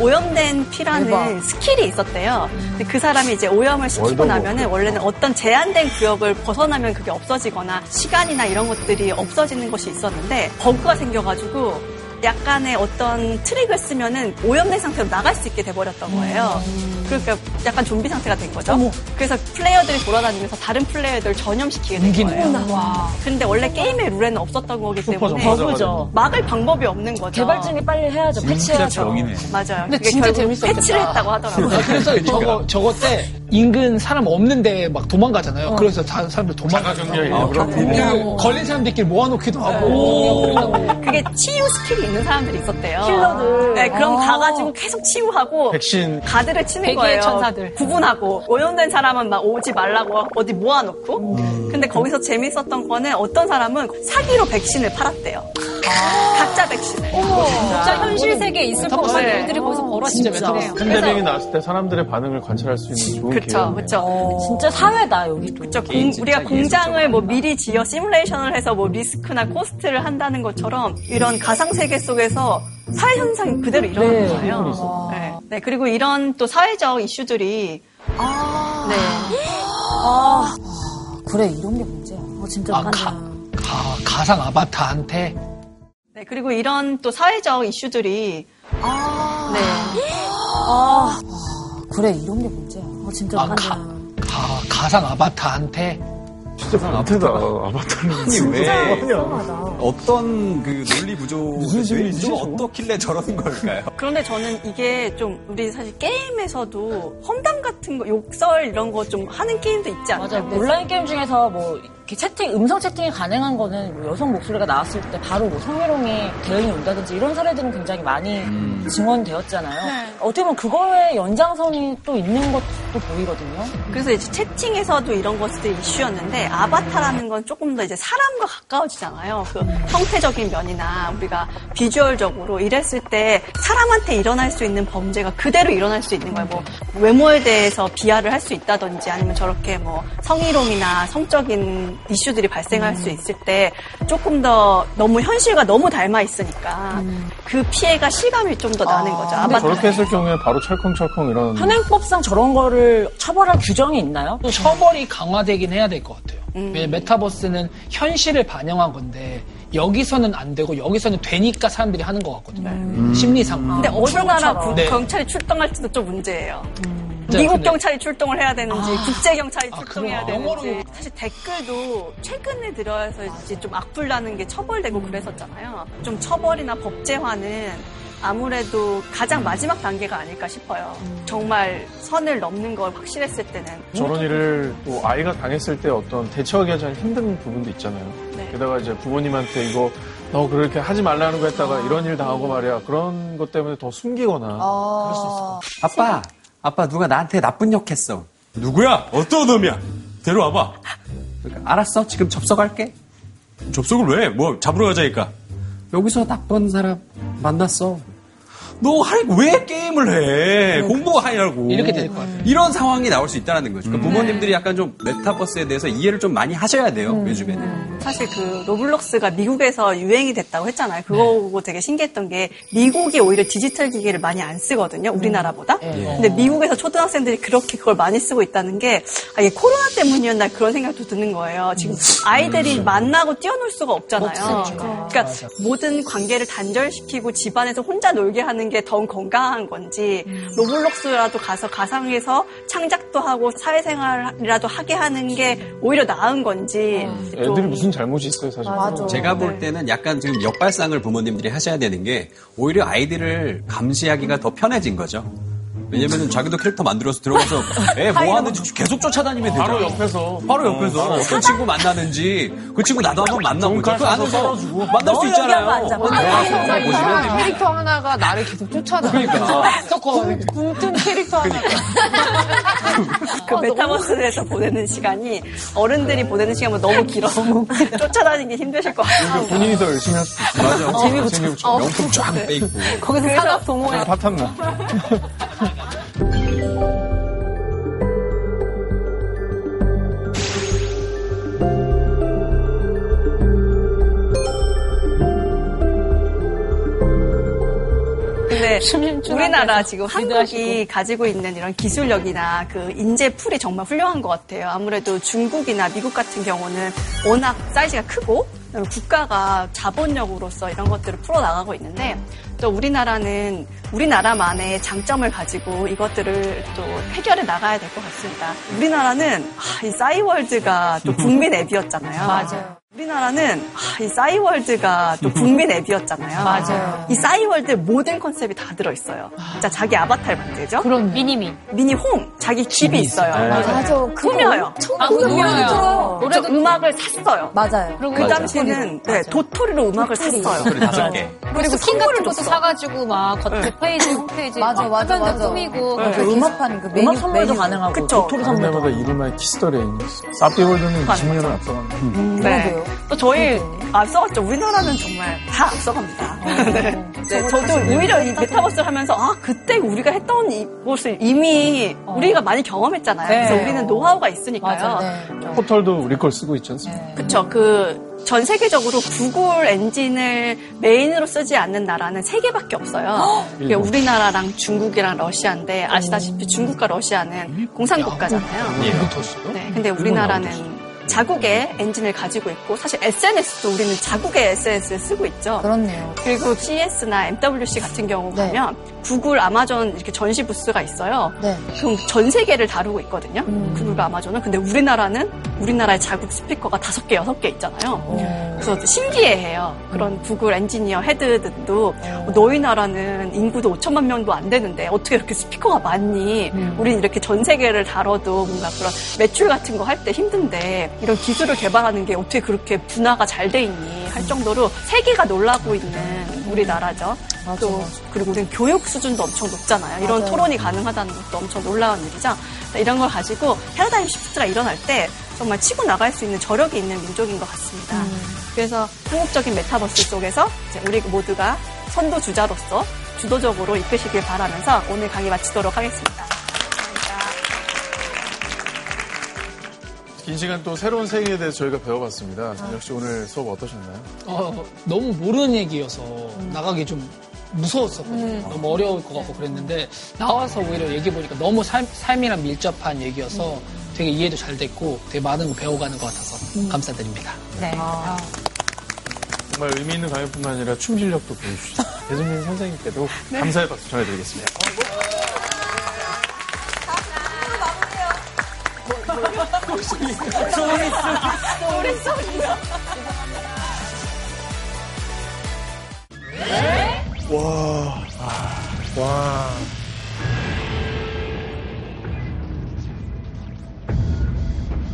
오염된 피라는 대박. 스킬이 있었대요. 근데 그 사람이 이제 오염을 시키고. 나면은 원래는 어떤 제한된 구역을 벗어나면 그게 없어지거나 시간이나 이런 것들이 없어지는 것이 있었는데 버그가 생겨가지고 약간의 어떤 트릭을 쓰면은 오염된 상태로 나갈 수 있게 돼버렸던 거예요. 그러니까 약간 좀비 상태가 된 거죠. 그래서 플레이어들이 돌아다니면서 다른 플레이어들을 전염시키게 된 거예요. 와. 근데 원래 게임의 룰에는 없었던 거기 때문에 버그죠. 막을 방법이 없는 거죠. 개발진이 빨리 해야죠. 패치해야죠. 맞아요. 근데 그게 진짜 재밌었겠다. 패치를 했다고 하더라고요. 아, 그래서 저거 저거 때 인근 사람 없는데 막 도망가잖아요. 그래서 다 사람들 도망가요. 아, 그리고 걸린 사람들끼리 모아놓기도 하고. 그게 치유 스킬이 있는 사람들이 있었대요. 힐러들. 네, 그럼 아. 가가지고 계속 치유하고 백신 가드를 치는 거예요. 천사들. 구분하고 오염된 사람은 막 오지 말라고 어디 모아놓고. 근데 거기서 재밌었던 거는 어떤 사람은 사기로 백신을 팔았대요. 가짜 백신을. 진짜 현실 세계에 있을 것 같은 네. 일들이 거기서 벌어지네요. 팬데믹이 나왔을 때 사람들의 반응을 관찰할 수 있는 좋은 그렇죠, 기회네요. 그렇죠. 진짜 사회다 여기도. 그렇죠. 공- 우리가 공장을 뭐 미리 지어 시뮬레이션을 해서 뭐 리스크나 코스트를 한다는 것처럼 이런 가상 세계 속에서 사회 현상이 그대로 일어나는 네, 거예요. 네. 네, 그리고 이런 또 사회적 이슈들이 네. (gasps) 아, 그래 이런 게 문제야. 어, 진짜 아, 맞아. 가, 가, 가상 아바타한테 네, 그리고 이런 또 사회적 이슈들이 네. (gasps) 아, 그래 이런 게 문제야. 어, 진짜 아, 맞아. 가, 가, 가상 아바타한테 진짜 변태다. 아바타는 아니 왜 아니야. 어떤 그 논리 구조 무슨 심리지, 저거? 어떻길래 저러는 걸까요? (laughs) 그런데 저는 이게 좀 우리 사실 게임에서도 험담 같은 거, 욕설 이런 거 좀 하는 게임도 있지 않아요? 맞아. 온라인 게임 중에서 뭐 이렇게 채팅, 음성 채팅이 가능한 거는 뭐 여성 목소리가 나왔을 때 바로 뭐 성희롱이 대응이 온다든지 이런 사례들은 굉장히 많이 증언되었잖아요. 네. 어떻게 보면 그거의 연장선이 또 있는 것도 보이거든요. 그래서 이제 채팅에서도 이런 것들이 이슈였는데 아바타라는 건 조금 더 이제 사람과 가까워지잖아요. 그 형태적인 면이나 우리가 비주얼적으로 이랬을 때 사람한테 일어날 수 있는 범죄가 그대로 일어날 수 있는 거예요. 뭐 외모에 대해서 비하를 할 수 있다든지 아니면 저렇게 뭐 성희롱이나 성적인 이슈들이 발생할 수 있을 때 조금 더 너무 현실과 너무 닮아 있으니까 그 피해가 실감이 좀 더 나는 거죠. 아바타. 저렇게 했을 경우에 바로 찰컹찰컹 이런. 현행법상 저런 거를 처벌할 규정이 있나요? 또 처벌이 강화되긴 해야 될 것 같아요. 음. 메타버스는 현실을 반영한 건데 여기서는 안 되고 여기서는 되니까 사람들이 하는 것 같거든요. 음. 심리상. 근데 어느 나라 구- 네. 경찰이 출동할지도 좀 문제예요. 네, 미국 근데- 경찰이 출동을 해야 되는지 아. 국제 경찰이 아, 출동해야 그럼 되는지 사실 댓글도 최근에 들어서 이제 좀 악플 나는 게 처벌되고 그랬었잖아요. 좀 처벌이나 법제화는 아무래도 가장 마지막 단계가 아닐까 싶어요. 정말 선을 넘는 걸 확실했을 때는 저런 일을 또 아이가 당했을 때 어떤 대처하기가 참 힘든 부분도 있잖아요. 네. 게다가 이제 부모님한테 이거 너 그렇게 하지 말라는 거 했다가 이런 일 당하고 말이야. 그런 것 때문에 더 숨기거나. 그럴 수 있어. 아빠, 아빠 누가 나한테 나쁜 욕 했어. 누구야? 어떤 놈이야? 데려와봐. 그러니까, 알았어. 지금 접속할게. 접속을 왜? 뭐 잡으러 가자니까. 여기서 나쁜 사람 만났어. 너왜 게임을 해? 공부하라고. 이렇게 될 것 같아요. 이런 상황이 나올 수 있다는 거죠. 그러니까 부모님들이 약간 좀 메타버스에 대해서 이해를 좀 많이 하셔야 돼요. 요즘에는. 사실 그 로블록스가 미국에서 유행이 됐다고 했잖아요. 그거 보고 되게 신기했던 게 미국이 오히려 디지털 기기를 많이 안 쓰거든요. 우리나라보다. 근데 미국에서 초등학생들이 그렇게 그걸 많이 쓰고 있다는 게 아, 이게 코로나 때문이었나 그런 생각도 드는 거예요. 지금 아이들이 만나고 뛰어놀 수가 없잖아요. 그러니까 모든 관계를 단절시키고 집안에서 혼자 놀게 하는 게 더 건강한 건지 로블록스라도 가서 가상에서 창작도 하고 사회생활이라도 하게 하는 게 오히려 나은 건지 좀 애들이 무슨 잘못이 있어요, 사실. 제가 볼 때는 약간 지금 역발상을 부모님들이 하셔야 되는 게 오히려 아이들을 감시하기가 더 편해진 거죠. 왜냐면은 자기도 캐릭터 만들어서 들어가서 (laughs) 애 뭐 하는지 계속 쫓아다니면 되죠. 바로 옆에서. 바로 옆에서 어, 어떤 친구 만나는지 그 친구 나도 한번 만나보자. 그 안에서 썰어주고. 만날 수 있잖아요. 네, 그거 보시면 됩니다. 캐릭터 하나가 나를 계속 쫓아다. 그러니까. 굶뜬 캐릭터 하나. 그 (laughs) 메타버스에서 보내는 시간이 어른들이 보내는 시간보다 너무 길어서 (laughs) 쫓아다니기 힘드실 것 같아요. 본인이 더 열심히 할수 있어. 맞아. 재미 붙여. 재미붙여. 어. 명품 쫙 빼입고. 거기서 산업 동호회. 파탄나. 근데 심심충 우리나라 지금 한국이 가지고 있는 이런 기술력이나 그 인재 풀이 정말 훌륭한 것 같아요. 아무래도 중국이나 미국 같은 경우는 워낙 사이즈가 크고 국가가 자본력으로서 이런 것들을 풀어나가고 있는데 또 우리나라는 우리나라만의 장점을 가지고 이것들을 또 해결해 나가야 될 것 같습니다. 우리나라는 아, 이 싸이월드가 또 국민 앱이었잖아요. (laughs) 맞아요. 우리나라는 아, 이 싸이월드가 또 국민 앱이었잖아요. 맞아요. 이 싸이월드 모든 컨셉이 다 들어있어요. 진짜 자기 아바타를 만들죠. 그럼 미니미. 미니 홈, 자기 집이 있어요. 맞아. 꾸며요. 아, 들어요. 노래 음악을 샀어요. 맞아요. 그 당시에는 네, 도토리로 음악을 샀어요. 소리 다섯 개. 그리고 스킨 같은 것도 사가지고 막 겉에 페이지, 홈페이지 맞아, 막 맞아, 맞아. 꾸미고 네, 그 음악판 그 메뉴 음악 선물도 메뉴. 가능하고 그쵸. 도토리 선물도 이름만 키스터레인이었어. 사비월드는 20년을 앞서갔네. 네. 또 저희 앞서갔죠. 우리나라는 정말 다 앞서갑니다. (laughs) 네. 네, 저도 오히려 이 메타버스를 하면서 아 그때 우리가 했던 이것을 이미 우리가 많이 경험했잖아요. 네. 그래서 우리는 노하우가 있으니까요. 맞아. 네. 포털도 우리 걸 쓰고 있지 않습니까? 그쵸. 그, 전 세계적으로 구글 엔진을 메인으로 쓰지 않는 나라는 세 개밖에 없어요. 우리나라랑 중국이랑 러시아인데 아시다시피 중국과 러시아는 공산국가잖아요. 예, 이거 더 써요? 네, 근데 우리나라는 자국의 엔진을 가지고 있고 사실 SNS도 우리는 자국의 SNS를 쓰고 있죠. 그렇네요. 그리고 CES나 MWC 같은 경우 네. 보면 구글, 아마존 이렇게 전시 부스가 있어요. 네. 그럼 전 세계를 다루고 있거든요. 구글과 아마존은. 근데 우리나라는 우리나라의 자국 스피커가 다섯 개, 여섯 개 있잖아요. 그래서 신기해해요. 그런 구글 엔지니어 헤드들도 너희 나라는 인구도 5천만 명도 안 되는데 어떻게 이렇게 스피커가 많니? 우린 이렇게 전 세계를 다뤄도 뭔가 그런 매출 같은 거 할 때 힘든데 이런 기술을 개발하는 게 어떻게 그렇게 분화가 잘 돼 있니? 할 정도로 세계가 놀라고 있는 우리나라죠. 또 그리고 우리는 교육 수준도 엄청 높잖아요. 이런 맞아요. 토론이 가능하다는 것도 엄청 놀라운 일이죠. 이런 걸 가지고 패러다임 시프트가 일어날 때 정말 치고 나갈 수 있는 저력이 있는 민족인 것 같습니다. 그래서 한국적인 메타버스 속에서 이제 우리 모두가 선도 주자로서 주도적으로 이끄시길 바라면서 오늘 강의 마치도록 하겠습니다. 긴 시간 또 새로운 세계에 대해서 저희가 배워봤습니다. 씨 오늘 수업 어떠셨나요? 어, 너무 모르는 얘기여서 나가기 좀 무서웠었거든요. 너무 어려울 것 같고 그랬는데 나와서 오히려 얘기 보니까 너무 삶, 삶이랑 밀접한 얘기여서 되게 이해도 잘 됐고 되게 많은 거 배워가는 것 같아서 감사드립니다. 네. 정말 의미 있는 강연뿐만 아니라 춤 실력도 보여주시죠. 배수민 선생님께도 감사의 박수 전해드리겠습니다. 와. 와.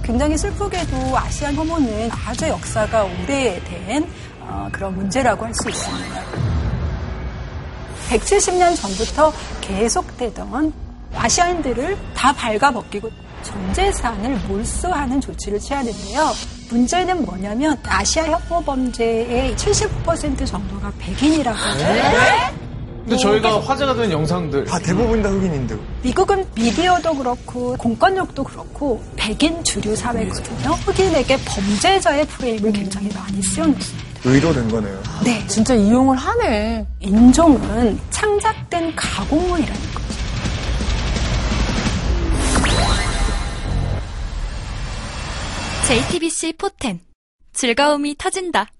굉장히 슬프게도 아시안 혐오는 아주 역사가 오래된 어, 그런 문제라고 할 수 있습니다. 170년 전부터 계속되던 아시안들을 다 발가벗기고 전 재산을 몰수하는 조치를 취하는데요. 문제는 뭐냐면 아시아 혐오 범죄의 70% 정도가 백인이라고 해요. 근데 저희가 화제가 된 영상들 다 대부분 다 흑인인데. 미국은 미디어도 그렇고 공권력도 그렇고 백인 주류 사회거든요. 흑인에게 범죄자의 프레임을 굉장히 많이 씌워놓습니다. 의도된 거네요. 네. 진짜 이용을 하네. 인종은 창작된 가공물이라는 거죠. JTBC 포텐 즐거움이 터진다.